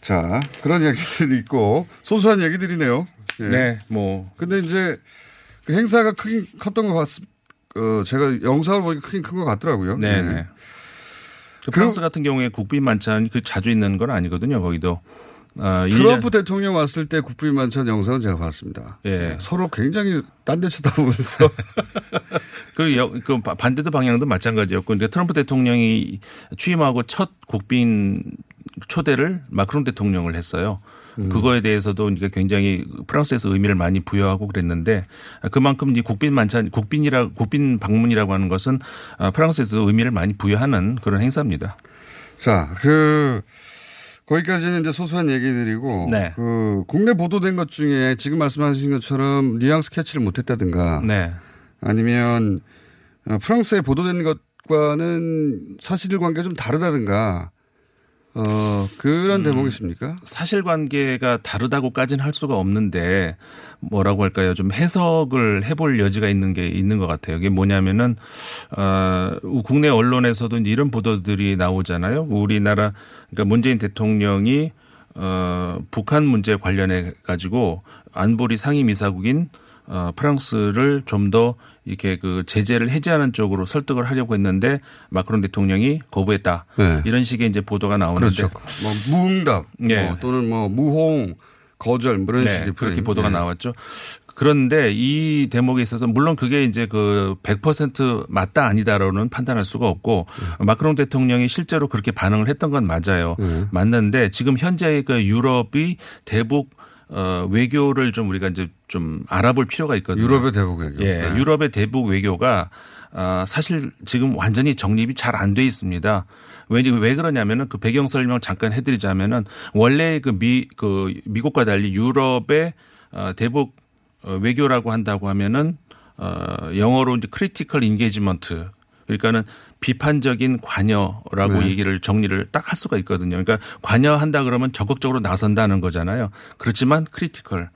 자, 그런 이야기들이 있고 소소한 얘기들이네요. 예. 네, 뭐 근데 이제 그 행사가 크긴 컸던 것 같습. 어, 제가 영상을 보니까 크긴 큰 것 같더라고요. 네, 예. 네. 그 프랑스 같은 경우에 국빈 만찬이 그 자주 있는 건 아니거든요. 거기도 아, 트럼프 대통령 왔을 때 국빈 만찬 영상은 제가 봤습니다. 예. 서로 굉장히 딴 데 쳐다보면서 그, 여- 그 바- 반대도 방향도 마찬가지였고, 근데 트럼프 대통령이 취임하고 첫 국빈 초대를 마크롱 대통령을 했어요. 음. 그거에 대해서도 이게 굉장히 프랑스에서 의미를 많이 부여하고 그랬는데 그만큼 이제 국빈 만찬, 국빈이라 국빈 방문이라고 하는 것은 아, 프랑스에서도 의미를 많이 부여하는 그런 행사입니다. 자, 그 거기까지는 이제 소소한 얘기들이고 네. 그 국내 보도된 것 중에 지금 말씀하신 것처럼 뉘앙스 캐치를 못했다든가 네. 아니면 어, 프랑스에 보도된 것과는 사실관계 좀 다르다든가 어 그런 대목이 있습니까? 사실관계가 다르다고까지는 할 수가 없는데 뭐라고 할까요? 좀 해석을 해볼 여지가 있는 게 있는 것 같아요. 이게 뭐냐면은 어 국내 언론에서도 이런 보도들이 나오잖아요. 우리나라 그러니까 문재인 대통령이 어 북한 문제 관련해 가지고 안보리 상임이사국인 어 프랑스를 좀 더 이렇게 그 제재를 해제하는 쪽으로 설득을 하려고 했는데 마크롱 대통령이 거부했다. 네. 이런 식의 이제 보도가 나오는데 그렇죠. 뭐 무응답 예. 뭐 또는 뭐 무홍 거절 뭐 이런 네, 식의 그렇게. 보도가 네. 나왔죠. 그런데 이 대목에 있어서 물론 그게 이제 그 100% 맞다 아니다로는 판단할 수가 없고 네. 마크롱 대통령이 실제로 그렇게 반응을 했던 건 맞아요. 네. 맞는데 지금 현재 그 유럽이 대북 어 외교를 좀 우리가 이제 좀 알아볼 필요가 있거든요. 유럽의 대북 외교. 예, 네. 유럽의 대북 외교가 아, 사실 지금 완전히 정립이 잘 안 돼 있습니다. 왜, 왜 그러냐면은 그 배경 설명 잠깐 해드리자면은 원래 그 미, 그 미국과 달리 유럽의 어, 대북 어, 외교라고 한다고 하면은 어, 영어로 이제 critical engagement 그러니까는 비판적인 관여라고 네. 얘기를 정리를 딱 할 수가 있거든요. 그러니까 관여한다 그러면 적극적으로 나선다는 거잖아요. 그렇지만 critical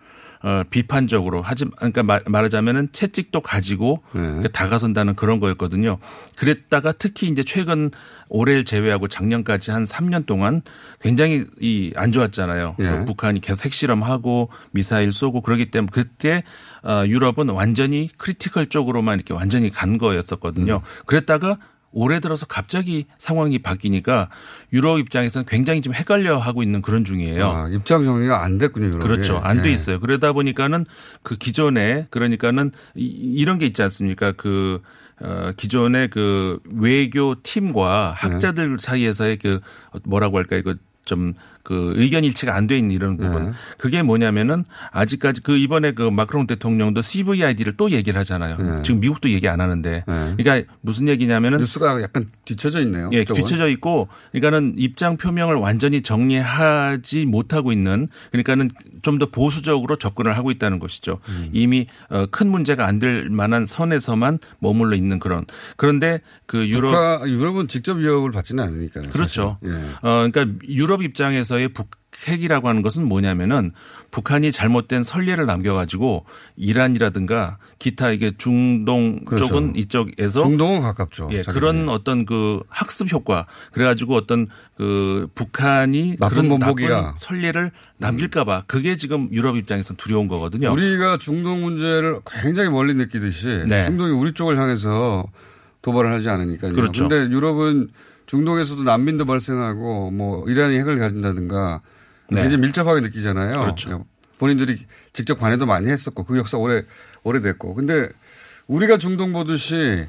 어, 비판적으로 하지 그러니까 말, 말하자면은 채찍도 가지고 네. 다가선다는 그런 거였거든요. 그랬다가 특히 이제 최근 올해를 제외하고 작년까지 한 3년 동안 굉장히 이 안 좋았잖아요. 예. 그 북한이 계속 핵실험하고 미사일 쏘고 그러기 때문에 그때 어, 유럽은 완전히 critical 쪽으로만 이렇게 완전히 간 거였었거든요. 음. 그랬다가 올해 들어서 갑자기 상황이 바뀌니까 유럽 입장에서는 굉장히 좀 헷갈려 하고 있는 그런 중이에요. 아, 입장 정리가 안 됐군요. 유럽이. 그렇죠. 안돼 예. 있어요. 그러다 보니까는 그 기존에 그러니까는 이- 이런 게 있지 않습니까? 그 어, 기존의 그 외교 팀과 네. 학자들 사이에서의 그 뭐라고 할까 이거 좀 그 의견 일치가 안 돼 있는 이런 부분. 네. 그게 뭐냐면은 아직까지 그 이번에 그 마크롱 대통령도 CVID를 또 얘기를 하잖아요. 네. 지금 미국도 얘기 안 하는데. 그러니까 무슨 얘기냐면은 뉴스가 약간 뒤쳐져 있네요. 예. 뒤쳐져 있고, 그러니까는 입장 표명을 완전히 정리하지 못하고 있는, 그러니까는 좀 더 보수적으로 접근을 하고 있다는 것이죠. 음. 이미 어, 큰 문제가 안 될 만한 선에서만 머물러 있는 그런. 그런데 그 유럽 유럽은 직접 위협을 받지는 않으니까요. 그렇죠. 예. 어, 그러니까 유럽 입장에서 의 북핵이라고 하는 것은 뭐냐면은 북한이 잘못된 선례를 남겨가지고 이란이라든가 기타 이게 중동 그렇죠. 쪽은 이쪽에서 중동은 가깝죠. 예. 그런 어떤 그 학습 효과 그래가지고 어떤 그 북한이 나쁜 그런 본보기야. 나쁜 선례를 남길까봐 그게 지금 유럽 입장에서 두려운 거거든요. 우리가 중동 문제를 굉장히 멀리 느끼듯이 네. 중동이 우리 쪽을 향해서 도발을 하지 않으니까요. 그렇죠. 그런데 유럽은 중동에서도 난민도 발생하고 뭐 이란이 핵을 가진다든가 네. 굉장히 밀접하게 느끼잖아요. 그렇죠. 본인들이 직접 관여도 많이 했었고 그 역사 오래 오래됐고 근데 우리가 중동 보듯이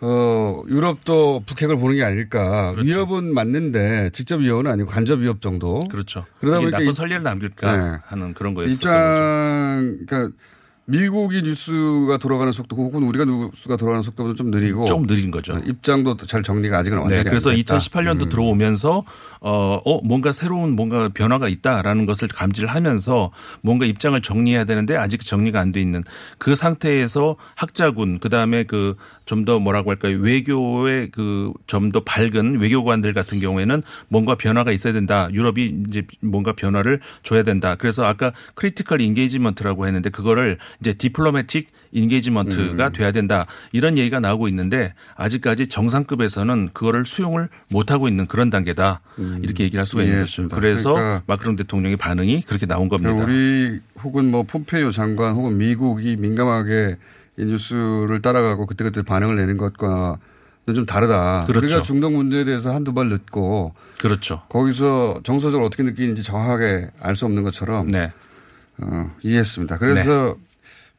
어 유럽도 북핵을 보는 게 아닐까 위협은 맞는데 직접 위협은 아니고 간접 위협 정도 그렇죠. 그러다 보니까 나쁜 이- 선례를 남길까 네. 하는 그런 거죠. 입장 그러니까 미국이 뉴스가 돌아가는 속도 혹은 우리가 뉴스가 돌아가는 속도보다 좀 느리고 조금 느린 거죠. 입장도 잘 정리가 아직은 완전히 네, 그래서 안 됐다. 2018년도 음. 들어오면서 어, 어 뭔가 새로운 뭔가 변화가 있다라는 것을 감지를 하면서 뭔가 입장을 정리해야 되는데 아직 정리가 안 돼 있는 그 상태에서 학자군 그다음에 그 좀 더 뭐라고 할까요 외교의 그 좀 더 밝은 외교관들 같은 경우에는 뭔가 변화가 있어야 된다 유럽이 이제 뭔가 변화를 줘야 된다 그래서 아까 critical engagement라고 했는데 그거를 이제 diplomatic engagement가 음. 돼야 된다 이런 얘기가 나오고 있는데 아직까지 정상급에서는 그거를 수용을 못 하고 있는 그런 단계다 이렇게 얘기를 할 수가 있는. 음. 이해했습니다. 그래서 그러니까 마크롱 대통령의 반응이 그렇게 나온 겁니다. 우리 혹은 뭐 폼페이오 장관 혹은 미국이 민감하게 이 뉴스를 따라가고 그때그때 반응을 내는 것과는 좀 다르다. 그렇죠. 우리가 중동 문제에 대해서 한두 발 늦고 그렇죠. 거기서 정서적으로 어떻게 느끼는지 정확하게 알 수 없는 것처럼 네. 어, 이해했습니다. 그래서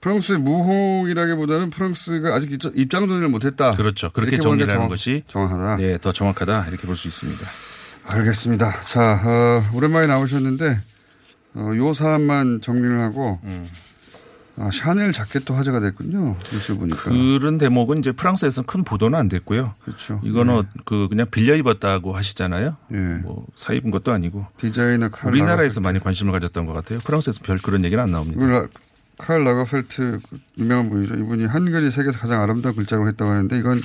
프랑스의 무홍이라기보다는 프랑스가 아직 입장- 입장 정리를 못했다. 그렇죠. 그렇게 정리하는 정확- 것이 정확하다. 네, 더 정확하다 이렇게 볼 수 있습니다. 알겠습니다. 자, 어, 오랜만에 나오셨는데, 어, 요 사안만 정리를 하고, 음. 아, 샤넬 자켓도 화제가 됐군요. 뉴스 보니까. 그런 대목은 이제 프랑스에서는 큰 보도는 안 됐고요. 그렇죠. 이거는 그 그냥 빌려 입었다고 하시잖아요. 예. 뭐사 입은 것도 아니고 디자이너 칼 우리나라에서 많이 관심을 가졌던 것 같아요. 프랑스에서 별 그런 얘기는 안 나옵니다. 라칼 라거펠트 유명한 분이죠. 이분이 한글이 세계에서 가장 아름다운 글자로 했다고 하는데 이건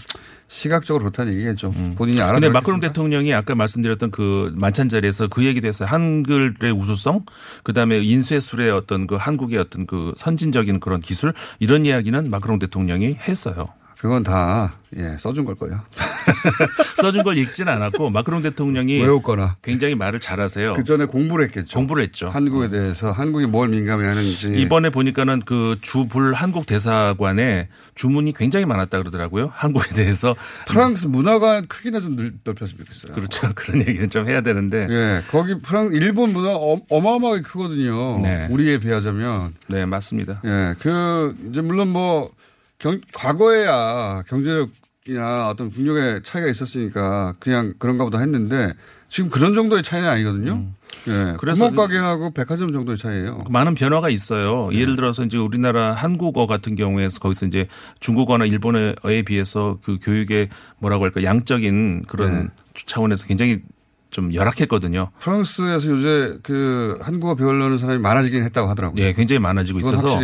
시각적으로 그렇다는 얘기겠죠. 본인이 알아서. 음. 근데 마크롱? 대통령이 아까 말씀드렸던 그 만찬 자리에서 그 얘기도 했어요. 한글의 우수성, 그 다음에 인쇄술의 어떤 그 한국의 어떤 그 선진적인 그런 기술 이런 이야기는 마크롱 대통령이 했어요. 그건 다, 예, 써준 걸 거예요. 써준 걸 읽지는 않았고 마크롱 대통령이 외웠거나. 굉장히 말을 잘하세요. 그 전에 공부를 했겠죠. 공부를 했죠. 한국에 대해서 한국이 뭘 민감해 하는지. 이번에 보니까는 그 주불 한국 대사관에 주문이 굉장히 많았다 그러더라고요. 한국에 대해서. 프랑스 문화관 크기나 좀 늘- 넓혔으면 좋겠어요. 그렇죠. 그런 얘기는 좀 해야 되는데. 예, 거기 프랑 일본 문화 어, 어마어마하게 크거든요. 네. 우리에 비하자면. 네, 맞습니다. 예, 그 이제 물론 뭐 경, 과거에야 경제력이나 어떤 국력의 차이가 있었으니까 그냥 그런가 보다 했는데 지금 그런 정도의 차이는 아니거든요. 예, 음. 그래서 구멍 가게하고 백화점 정도의 차이예요. 많은 변화가 있어요. 네. 예를 들어서 이제 우리나라 한국어 같은 경우에서 거기서 이제 중국어나 일본어에 비해서 그 교육의 뭐라고 할까 양적인 그런 네. 차원에서 굉장히 좀 열악했거든요. 프랑스에서 요새 그 한국어 배우려는 사람이 많아지긴 했다고 하더라고요. 예, 굉장히 많아지고 있어서.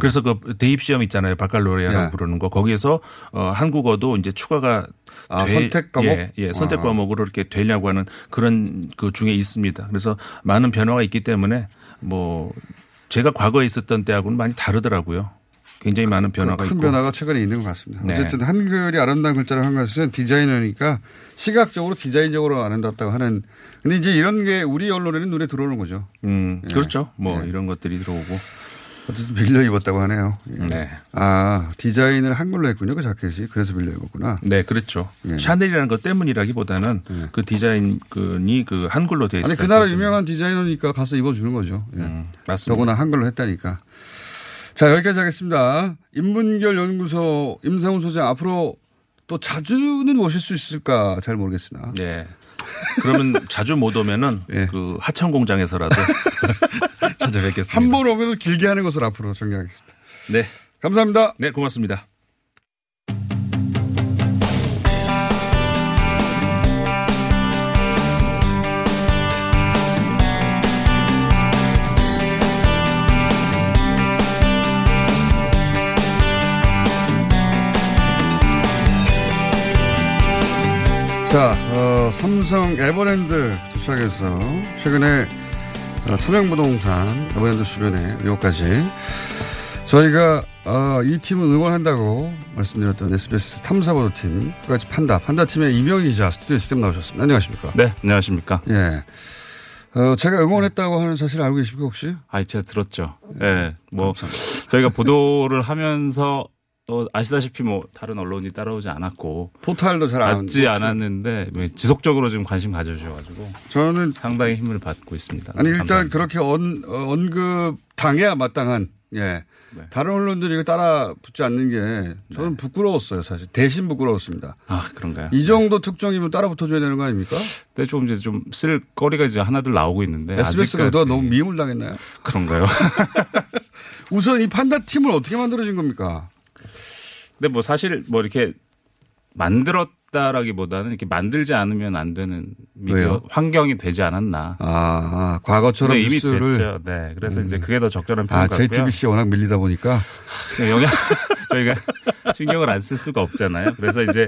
그래서 그 대입 시험 있잖아요. 바칼로레아라고 예. 부르는 거. 거기에서 어 한국어도 이제 추가가 아, 선택 과목? 예, 예, 선택 아. 과목으로 이렇게 되려고 하는 그런 그 중에 있습니다. 그래서 많은 변화가 있기 때문에 뭐 제가 과거에 있었던 때하고는 많이 다르더라고요. 굉장히 많은 변화가 큰 있고. 변화가 최근에 있는 것 같습니다. 네. 어쨌든 한글이 아름다운 글자를 한 것은 디자이너니까 시각적으로 디자인적으로 아름답다고 하는 근데 이제 이런 게 우리 언론에는 눈에 들어오는 거죠. 음, 예. 그렇죠. 뭐 이런 것들이 들어오고. 어쨌든 빌려 입었다고 하네요. 예. 네. 아, 디자인을 한글로 했군요. 그 자켓이. 그래서 빌려 입었구나. 네, 그렇죠. 예. 샤넬이라는 것 때문이라기보다는 그 디자인이 그 한글로 되어 있어요. 아니, 그 나라 유명한 디자이너니까 가서 입어주는 거죠. 예. 음, 맞습니다. 더구나 한글로 했다니까. 자, 여기까지 하겠습니다. 인문결 연구소 임상훈 소장 앞으로 또 자주는 오실 수 있을까 잘 모르겠으나. 네. 그러면 자주 못 오면은 예. 그 하천 공장에서라도 찾아뵙겠습니다. 한 번 오면 길게 하는 것으로 앞으로 정리하겠습니다. 네. 감사합니다. 네, 고맙습니다. 자, 어, 삼성 에버랜드 시작해서 최근에 어, 청양부동산 에버랜드 주변에 여기까지 저희가 어, 이 팀을 응원한다고 말씀드렸던 SBS 탐사보도팀 끝까지 판다 판다팀의 이명희 기자 스튜디오에 직접 나오셨습니다. 안녕하십니까? 네, 안녕하십니까? 예. 어, 제가 응원했다고 하는 사실 알고 계십니까 혹시? 아, 제가 들었죠. 예, 네, 뭐 저희가 보도를 하면서 어, 아시다시피 뭐 다른 언론이 따라오지 않았고 포탈도 잘안 받지 않았는데 왜 지속적으로 지금 관심 가져주셔가지고 저는 상당히 힘을 받고 있습니다. 아니 일단 감사합니다. 그렇게 언, 어, 언급 당해야 마땅한 예. 네. 다른 언론들이 이거 따라 붙지 않는 게 저는 부끄러웠어요 사실 대신 부끄러웠습니다. 아 그런가요? 이 정도 특종이면 따라 붙어줘야 되는 거 아닙니까? 근데 좀 이제 좀 쓸 거리가 이제 하나둘 나오고 있는데 SBS가 아직까지 너무 미움을 당했나요? 그런가요? 우선 이 판다 팀을 어떻게 만들어진 겁니까? 근데 뭐 사실 뭐 이렇게 만들었다라기보다는 이렇게 만들지 않으면 안 되는 미디어 왜요? 환경이 되지 않았나. 아, 아, 과거처럼 이미 뉴스를 됐죠. 네. 그래서 음. 이제 그게 더 적절한 표현 아, 같고요. JTBC 워낙 밀리다 보니까 네, 영향 저희가 신경을 안 쓸 수가 없잖아요. 그래서 이제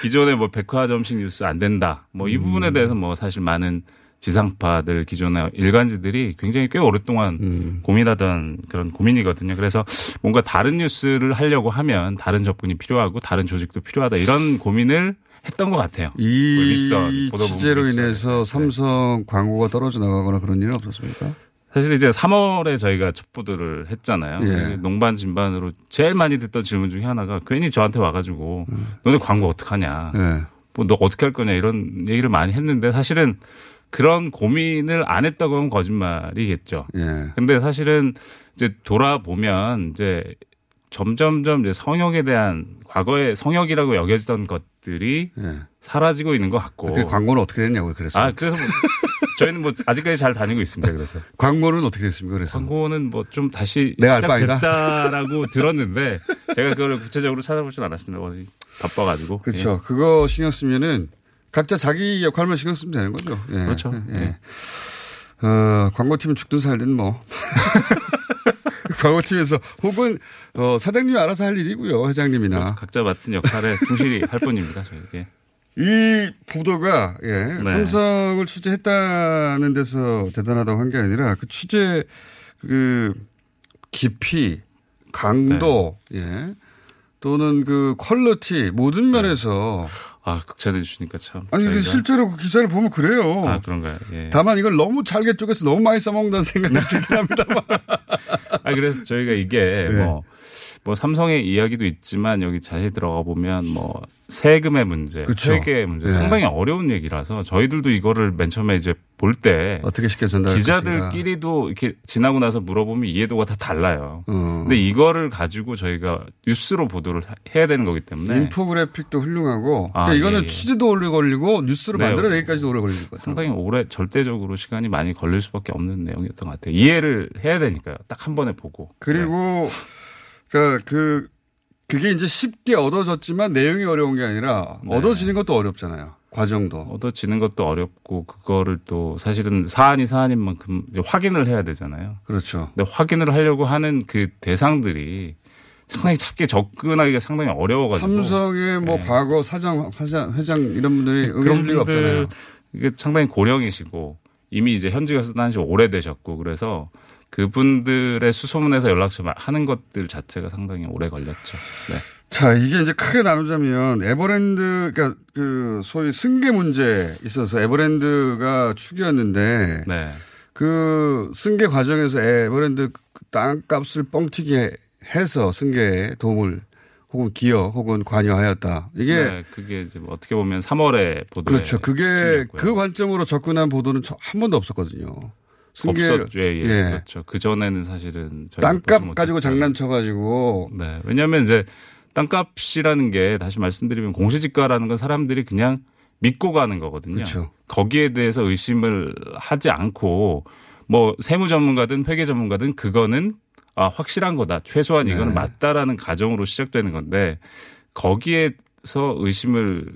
기존에 뭐 백화점식 뉴스 안 된다. 뭐 이 부분에 음. 대해서 뭐 사실 많은 지상파들 기존의 일간지들이 굉장히 꽤 오랫동안 음. 고민하던 그런 고민이거든요. 그래서 뭔가 다른 뉴스를 하려고 하면 다른 접근이 필요하고 다른 조직도 필요하다 이런 고민을 했던 것 같아요. 이 취재로. 인해서 삼성 광고가 떨어져 나가거나 그런 일은 없었습니까? 사실 이제 3월에 저희가 첫 보도를 했잖아요. 예. 농반 진반으로 제일 많이 듣던 질문 중에 하나가 괜히 저한테 와가지고 너네 광고 어떡하냐. 예. 뭐너 어떻게 할 거냐 이런 얘기를 많이 했는데 사실은 그런 고민을 안 했다고 하면 거짓말이겠죠. 예. 근데 사실은 이제 돌아보면 이제 점점점 이제 성역에 대한 과거의 성역이라고 여겨지던 것들이 예. 사라지고 있는 것 같고. 그 광고는 어떻게 됐냐고요, 그래서. 아, 그래서 뭐 저희는 뭐 아직까지 잘 다니고 있습니다. 그래서. 광고는 어떻게 됐습니까, 그래서? 광고는 뭐 좀 다시 내가? 시작됐다라고 들었는데 제가 그걸 구체적으로 찾아볼 줄 알았습니다. 오늘 바빠가지고. 그렇죠. 그거 신경 쓰면은 각자 자기 역할만 신경 쓰면 되는 거죠. 예. 그렇죠. 예. 예. 어, 광고팀은 죽든 살든 뭐. 광고팀에서 혹은 어, 사장님이 알아서 할 일이고요. 회장님이나. 그렇죠. 각자 맡은 역할에 충실히 할 뿐입니다. 저에게. 이 보도가 예, 네. 삼성을 취재했다는 데서 대단하다고 한 게 아니라 그 취재 그 깊이 강도 네. 예 또는 그 quality 모든 면에서 아 극찬해 주시니까 참. 아니 이게 실제로 그 기사를 보면 그래요. 아 그런가요? 예. 다만 이걸 너무 잘게 쪼개서 너무 많이 써먹는다는 생각이 들긴 합니다만. 아 그래서 저희가 이게 네. 뭐. 뭐 삼성의 이야기도 있지만 여기 자세히 들어가 보면 뭐 세금의 문제, 그쵸. 회계의 문제 네. 상당히 어려운 얘기라서 저희들도 이거를 맨 처음에 이제 볼 때 어떻게 쉽게 전달할 기자들끼리도 이렇게 지나고 나서 물어보면 이해도가 다 달라요. 어. 근데 이거를 가지고 저희가 뉴스로 보도를 하- 해야 되는 거기 때문에 인포그래픽도 훌륭하고 아, 그러니까 이거는 예, 예. 취재도 오래 걸리고 뉴스로 네. 만들어내기까지도 오래 걸릴 것 같아요. 상당히 오래 절대적으로 시간이 많이 걸릴 수밖에 없는 내용이었던 것 같아요. 이해를 해야 되니까요. 딱 한 번에 보고. 그리고 그러니까 그 그게 이제 쉽게 얻어졌지만 내용이 어려운 게 아니라 네. 얻어지는 것도 어렵잖아요. 과정도 얻어지는 것도 어렵고 그거를 또 사실은 사안이 사안인 만큼 확인을 해야 되잖아요. 그렇죠. 근데 확인을 하려고 하는 그 대상들이 상당히 찾기 접근하기가 상당히 어려워가지고 삼성의 뭐 과거 사장, 사장, 회장 이런 분들이 그런 리가 분들 없잖아요. 이게 상당히 고령이시고 이미 이제 현직에서 다니시 오래되셨고 그래서 그분들의 수소문에서 연락처 하는 것들 자체가 상당히 오래 걸렸죠. 네. 자, 이게 이제 크게 나누자면 에버랜드, 그러니까 그 소위 승계 문제 있어서 에버랜드가 축이었는데 네. 그 승계 과정에서 에버랜드 땅값을 뻥튀기 해서 승계에 도움을 혹은 기여 혹은 관여하였다. 이게 네, 그게 이제 뭐 어떻게 보면 3월에 보도에 그렇죠. 그게 그 관점으로 접근한 보도는 저- 한 번도 없었거든요. 승계 없었죠. 예, 예. 그렇죠. 그 전에는 사실은 땅값 가지고 못했죠. 장난쳐 가지고 네. 왜냐하면 이제 땅값이라는 게 다시 말씀드리면 공시지가라는 건 사람들이 그냥 믿고 가는 거거든요. 그렇죠. 거기에 대해서 의심을 하지 않고 뭐 세무 전문가든 회계 전문가든 그거는 아 확실한 거다. 최소한 이거는 네. 맞다라는 가정으로 시작되는 건데 거기에서 의심을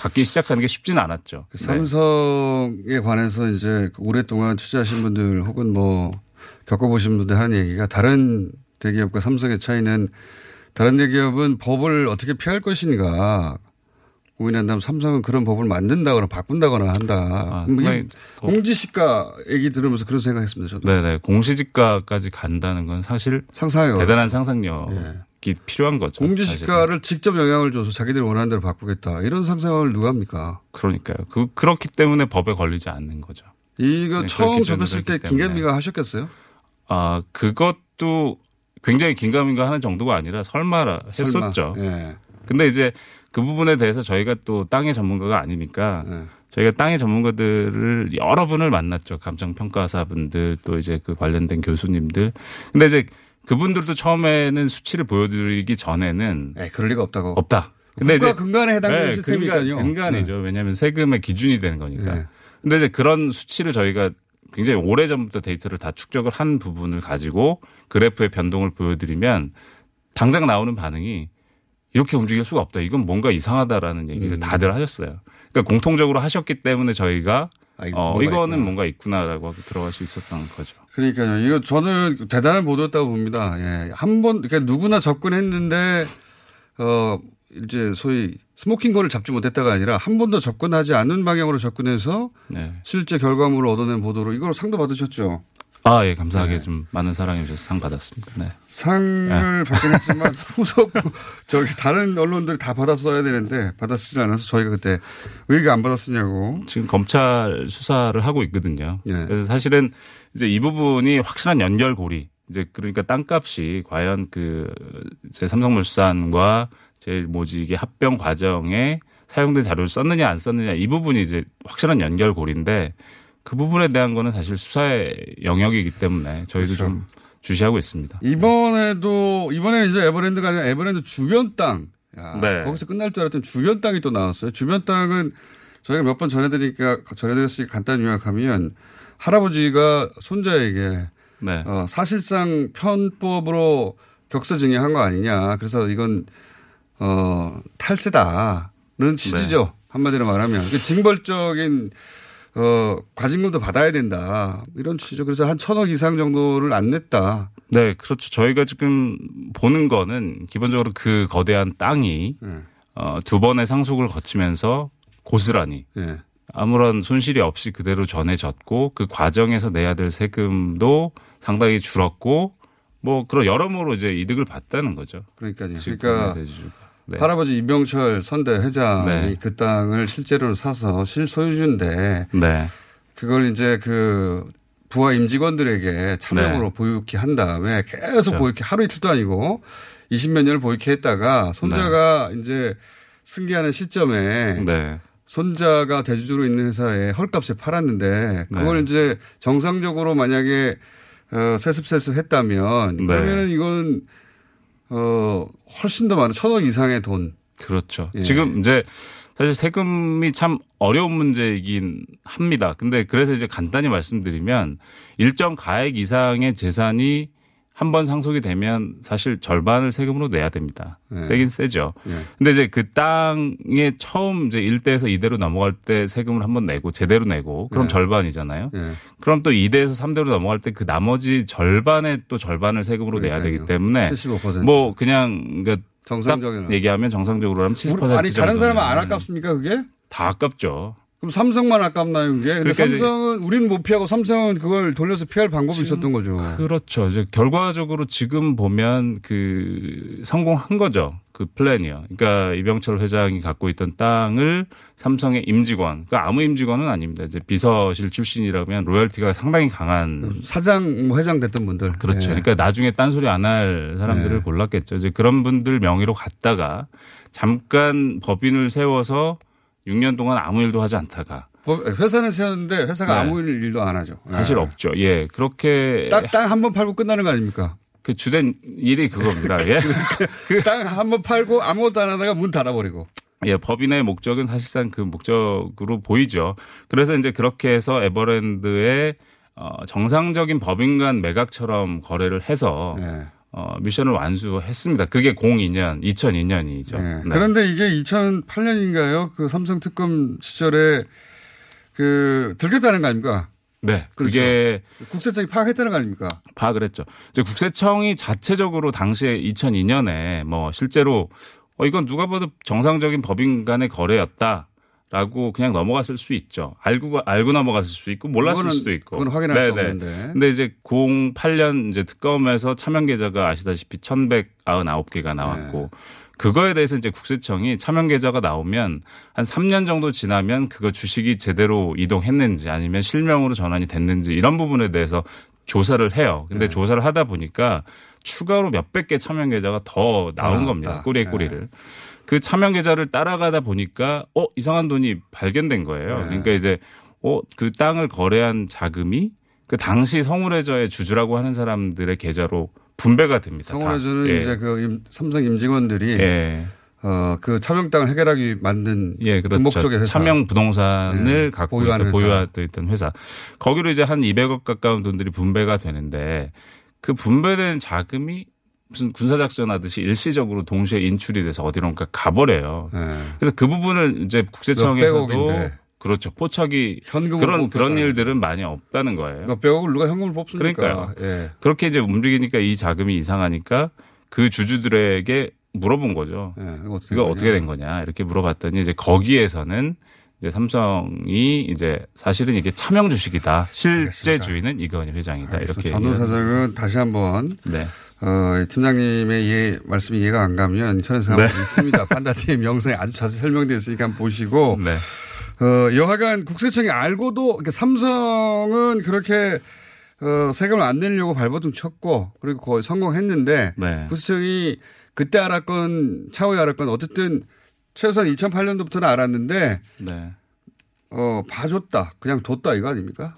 갖기 시작하는 게 쉽지는 않았죠. 그 네. 삼성에 관해서 이제 오랫동안 투자하신 분들 혹은 뭐 겪어보신 분들 하는 얘기가 다른 대기업과 삼성의 차이는 다른 대기업은 법을 어떻게 피할 것인가 고민한다면 삼성은 그런 법을 만든다거나 바꾼다거나 한다. 뭐이 상당히 공지시가 얘기 들으면서 그런 생각했습니다. 저도. 네네 공시지가까지 간다는 건 사실 상상해요. 대단한 상상력이 필요한 거죠. 공지시가를 직접 영향을 줘서 자기들이 원하는 대로 바꾸겠다. 이런 상상을 누가 합니까? 그러니까요. 그 그렇기 때문에 법에 걸리지 않는 거죠. 이거 네, 처음 접했을 때. 김계미가 하셨겠어요? 아 그것도 굉장히 긴가민가 하는 정도가 아니라 설마라 했었죠. 설마. 예. 근데 이제 그 부분에 대해서 저희가 또 땅의 전문가가 아니니까 네. 저희가 땅의 전문가들을 여러 분을 만났죠. 감정 평가사분들 또 이제 그 관련된 교수님들. 근데 이제 그분들도 처음에는 수치를 보여드리기 전에는 네, 그럴 리가 없다고. 없다. 국가 근간에 해당되는 네, 시스템이니까요. 근간, 근간이죠. 왜냐하면 세금의 기준이 되는 거니까. 네. 근데 이제 그런 수치를 저희가 굉장히 오래 전부터 데이터를 다 축적을 한 부분을 가지고 그래프의 변동을 보여드리면 당장 나오는 반응이 이렇게 움직일 수가 없다. 이건 뭔가 이상하다라는 얘기를 음. 다들 하셨어요. 그러니까 공통적으로 하셨기 때문에 저희가 이거 어, 이거는 있구나. 뭔가 있구나라고 들어갈 수 있었던 거죠. 그러니까요. 이거 저는 대단한 보도였다고 봅니다. 예. 한 번, 그러니까 누구나 접근했는데, 어, 이제 소위 smoking gun을 잡지 못했다가 아니라 한 번도 접근하지 않는 방향으로 접근해서 네. 실제 결과물을 얻어낸 보도로 이걸 상도 받으셨죠. 아, 예, 감사하게 네. 좀 많은 사랑해 주셔서 상 받았습니다. 네. 상을 받긴 했지만 후속 저기 다른 언론들이 다 받았어야 되는데 받았지 않아서 저희가 그때 왜 이게 안 받았느냐고. 지금 검찰 수사를 하고 있거든요. 예. 그래서 사실은 이제 이 부분이 확실한 연결고리. 이제 그러니까 땅값이 과연 그 제 삼성물산과 제일 모직의 합병 과정에 사용된 자료를 썼느냐 안 썼느냐 이 부분이 이제 확실한 연결고리인데 그 부분에 대한 거는 사실 수사의 영역이기 때문에 저희도 그렇죠. 좀 주시하고 있습니다. 이번에도 이번에는 이제 에버랜드가 아니라 에버랜드 주변 땅. 야, 네. 거기서 끝날 줄 알았더니 주변 땅이 또 나왔어요. 주변 땅은 저희가 몇 번 전해드리니까 전해드렸으니까 간단히 요약하면 할아버지가 손자에게 네. 어, 사실상 편법으로 격세 증여한 거 아니냐. 그래서 이건 어, 탈세다는 취지죠. 한마디로 말하면 그 징벌적인 어, 과징금도 받아야 된다. 이런 취지죠. 그래서 한 천억 이상 정도를 안 냈다. 네, 그렇죠. 저희가 지금 보는 거는 기본적으로 그 거대한 땅이 네. 어, 두 번의 상속을 거치면서 고스란히 네. 아무런 손실이 없이 그대로 전해졌고 그 과정에서 내야 될 세금도 상당히 줄었고 뭐 그런 여러모로 이제 이득을 봤다는 거죠. 그러니까요. 그러니까. 네. 할아버지 이병철 선대 회장이 네. 그 땅을 실제로 사서 실소유주인데 네. 그걸 이제 그 부하 임직원들에게 차명으로 네. 보유케 한 다음에 계속 그렇죠. 보유케 하루 이틀도 아니고 20몇 년을 보유케 했다가 손자가 이제 승계하는 시점에 네. 손자가 대주주로 있는 회사에 헐값에 팔았는데 그걸 네. 이제 정상적으로 만약에 어, 세습세습 했다면 네. 그러면은 이건 어 훨씬 더 많은 천억 이상의 돈. 그렇죠. 예. 지금 이제 사실 세금이 참 어려운 문제이긴 합니다. 근데 그래서 이제 간단히 말씀드리면 일정 가액 이상의 재산이 한 번 상속이 되면 사실 절반을 세금으로 내야 됩니다. 네. 세긴 세죠. 예. 근데 이제 그 땅에 처음 이제 1대에서 2대로 넘어갈 때 세금을 한 번 내고 제대로 내고 그럼 네. 절반이잖아요. 예. 그럼 또 2대에서 3대로 넘어갈 때 그 나머지 절반의 또 절반을 세금으로 내야 되기 때문에 75%. 뭐 그냥 그러니까 정상적인 딱 얘기하면 정상적으로 하면 70% 우리- 아니 다른 사람은 안 아깝습니까 그게? 다 아깝죠. 그럼 삼성만 아깝나요 그게? 근데 그러니까 삼성은 우리는 못 피하고 삼성은 그걸 돌려서 피할 방법이 있었던 거죠. 그렇죠. 이제 결과적으로 지금 보면 그 성공한 거죠. 그 플랜이요. 그러니까 이병철 회장이 갖고 있던 땅을 삼성의 임직원, 그러니까 아무 임직원은 아닙니다. 이제 비서실 출신이라면 로열티가 상당히 강한 사장, 뭐 회장 됐던 분들. 그렇죠. 예. 그러니까 나중에 딴소리 안 할 사람들을 네. 골랐겠죠. 이제 그런 분들 명의로 갔다가 잠깐 법인을 세워서 6년 동안 아무 일도 하지 않다가 법- 회사는 세웠는데 회사가 네. 아무 일도 안 하죠. 사실 예. 없죠. 예. 그렇게 땅한 번 팔고 끝나는 거 아닙니까? 그 주된 일이 그겁니다. 예. 땅 한 번 팔고 아무것도 안 하다가 문 닫아버리고. 예, 법인의 목적은 사실상 그 목적으로 보이죠. 그래서 이제 그렇게 해서 에버랜드의 어, 정상적인 법인 간 매각처럼 거래를 해서 네. 어, 미션을 완수했습니다. 그게 02년, 2002년이죠. 네. 그런데 이게 2008년인가요? 그 삼성 특검 시절에 그 들켰다는 거 아닙니까? 네. 그렇죠. 그게 국세청이 파악했다는 거 아닙니까? 파악을 했죠. 이제 국세청이 자체적으로 당시에 2002년에 뭐 실제로 어 이건 누가 봐도 정상적인 법인 간의 거래였다. 라고 그냥 넘어갔을 수 있죠. 알고 알고 넘어갔을 수도 있고 몰랐을 그거는- 수도 있고. 그건 확인할 수 네네. 없는데. 근데 이제 08년 이제 특검에서 차명 계좌가 아시다시피 1,199개가 나왔고 네. 그거에 대해서 이제 국세청이 차명 계좌가 나오면 한 3년 정도 지나면 그거 주식이 제대로 이동했는지 아니면 실명으로 전환이 됐는지 이런 부분에 대해서 조사를 해요. 근데 네. 조사를 하다 보니까 추가로 몇백 개 차명 계좌가 더 나온 나왔다. 겁니다. 꼬리에 네. 꼬리를. 그 차명 계좌를 따라가다 보니까 어 이상한 돈이 발견된 거예요. 네. 그러니까 이제 어 그 땅을 거래한 자금이 그 당시 성우레저의 주주라고 하는 사람들의 계좌로 분배가 됩니다. 다. 성원에서는 예. 이제 그 임- 삼성 임직원들이 예. 어, 그 차명 땅을 해결하기 만든 예, 그 그렇죠. 목적의 회사. 차명 부동산을 네, 갖고 회사. 보유하고 있던 회사. 거기로 이제 한 200억 가까운 돈들이 분배가 되는데 그 분배된 자금이 무슨 군사작전 하듯이 일시적으로 동시에 인출이 돼서 어디론가 가버려요. 네. 그래서 그 부분을 이제 국세청에서도. 그렇죠. 포착이 현금을 그런 그런 뽑혔다는 일들은 많이 없다는 거예요. 몇백억을 누가 현금을 뽑습니까? 그러니까요. 예. 그렇게 이제 움직이니까 이 자금이 이상하니까 그 주주들에게 물어본 거죠. 예, 이거 어떻게, 이거. 어떻게 된 거냐 이렇게 물어봤더니 이제 거기에서는 이제 삼성이 이제 사실은 이게 차명 주식이다. 실제 주인은 이건희 회장이다. 이렇게 전후 얘기를 사정은 다시 한번 네. 어, 이 팀장님의 이해, 말씀이 이해가 안 가면 인터넷에 네. 있습니다. 판다팀 영상에 아주 자세히 설명되어 있으니까 한번 보시고 네. 어, 여하간 국세청이 알고도 그러니까 삼성은 그렇게 어, 세금을 안 내려고 발버둥 쳤고 그리고 거의 성공했는데 네. 국세청이 그때 알았건 차후에 알았건 어쨌든 최소한 2008년도부터는 알았는데 네. 어, 봐줬다. 그냥 뒀다 이거 아닙니까?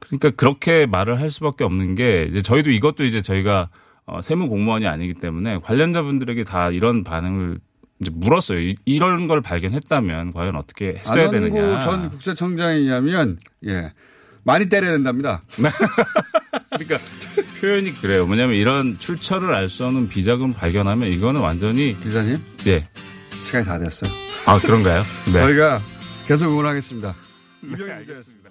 그러니까 그렇게 말을 할 수밖에 없는 게 이제 저희도 이것도 이제 저희가 어, 세무 공무원이 아니기 때문에 관련자분들에게 다 이런 반응을 이제 물었어요. 이- 이런 걸 발견했다면 과연 어떻게 했어야 되느냐. 전 국세청장이냐면 예 많이 때려야 된답니다. 그러니까 표현이 그래요. 뭐냐면 이런 출처를 알 수 없는 비자금 발견하면 이거는 완전히 기자님 예. 시간이 다 됐어요. 아 그런가요? 네. 저희가 계속 응원하겠습니다. 이병희 기자였습니다.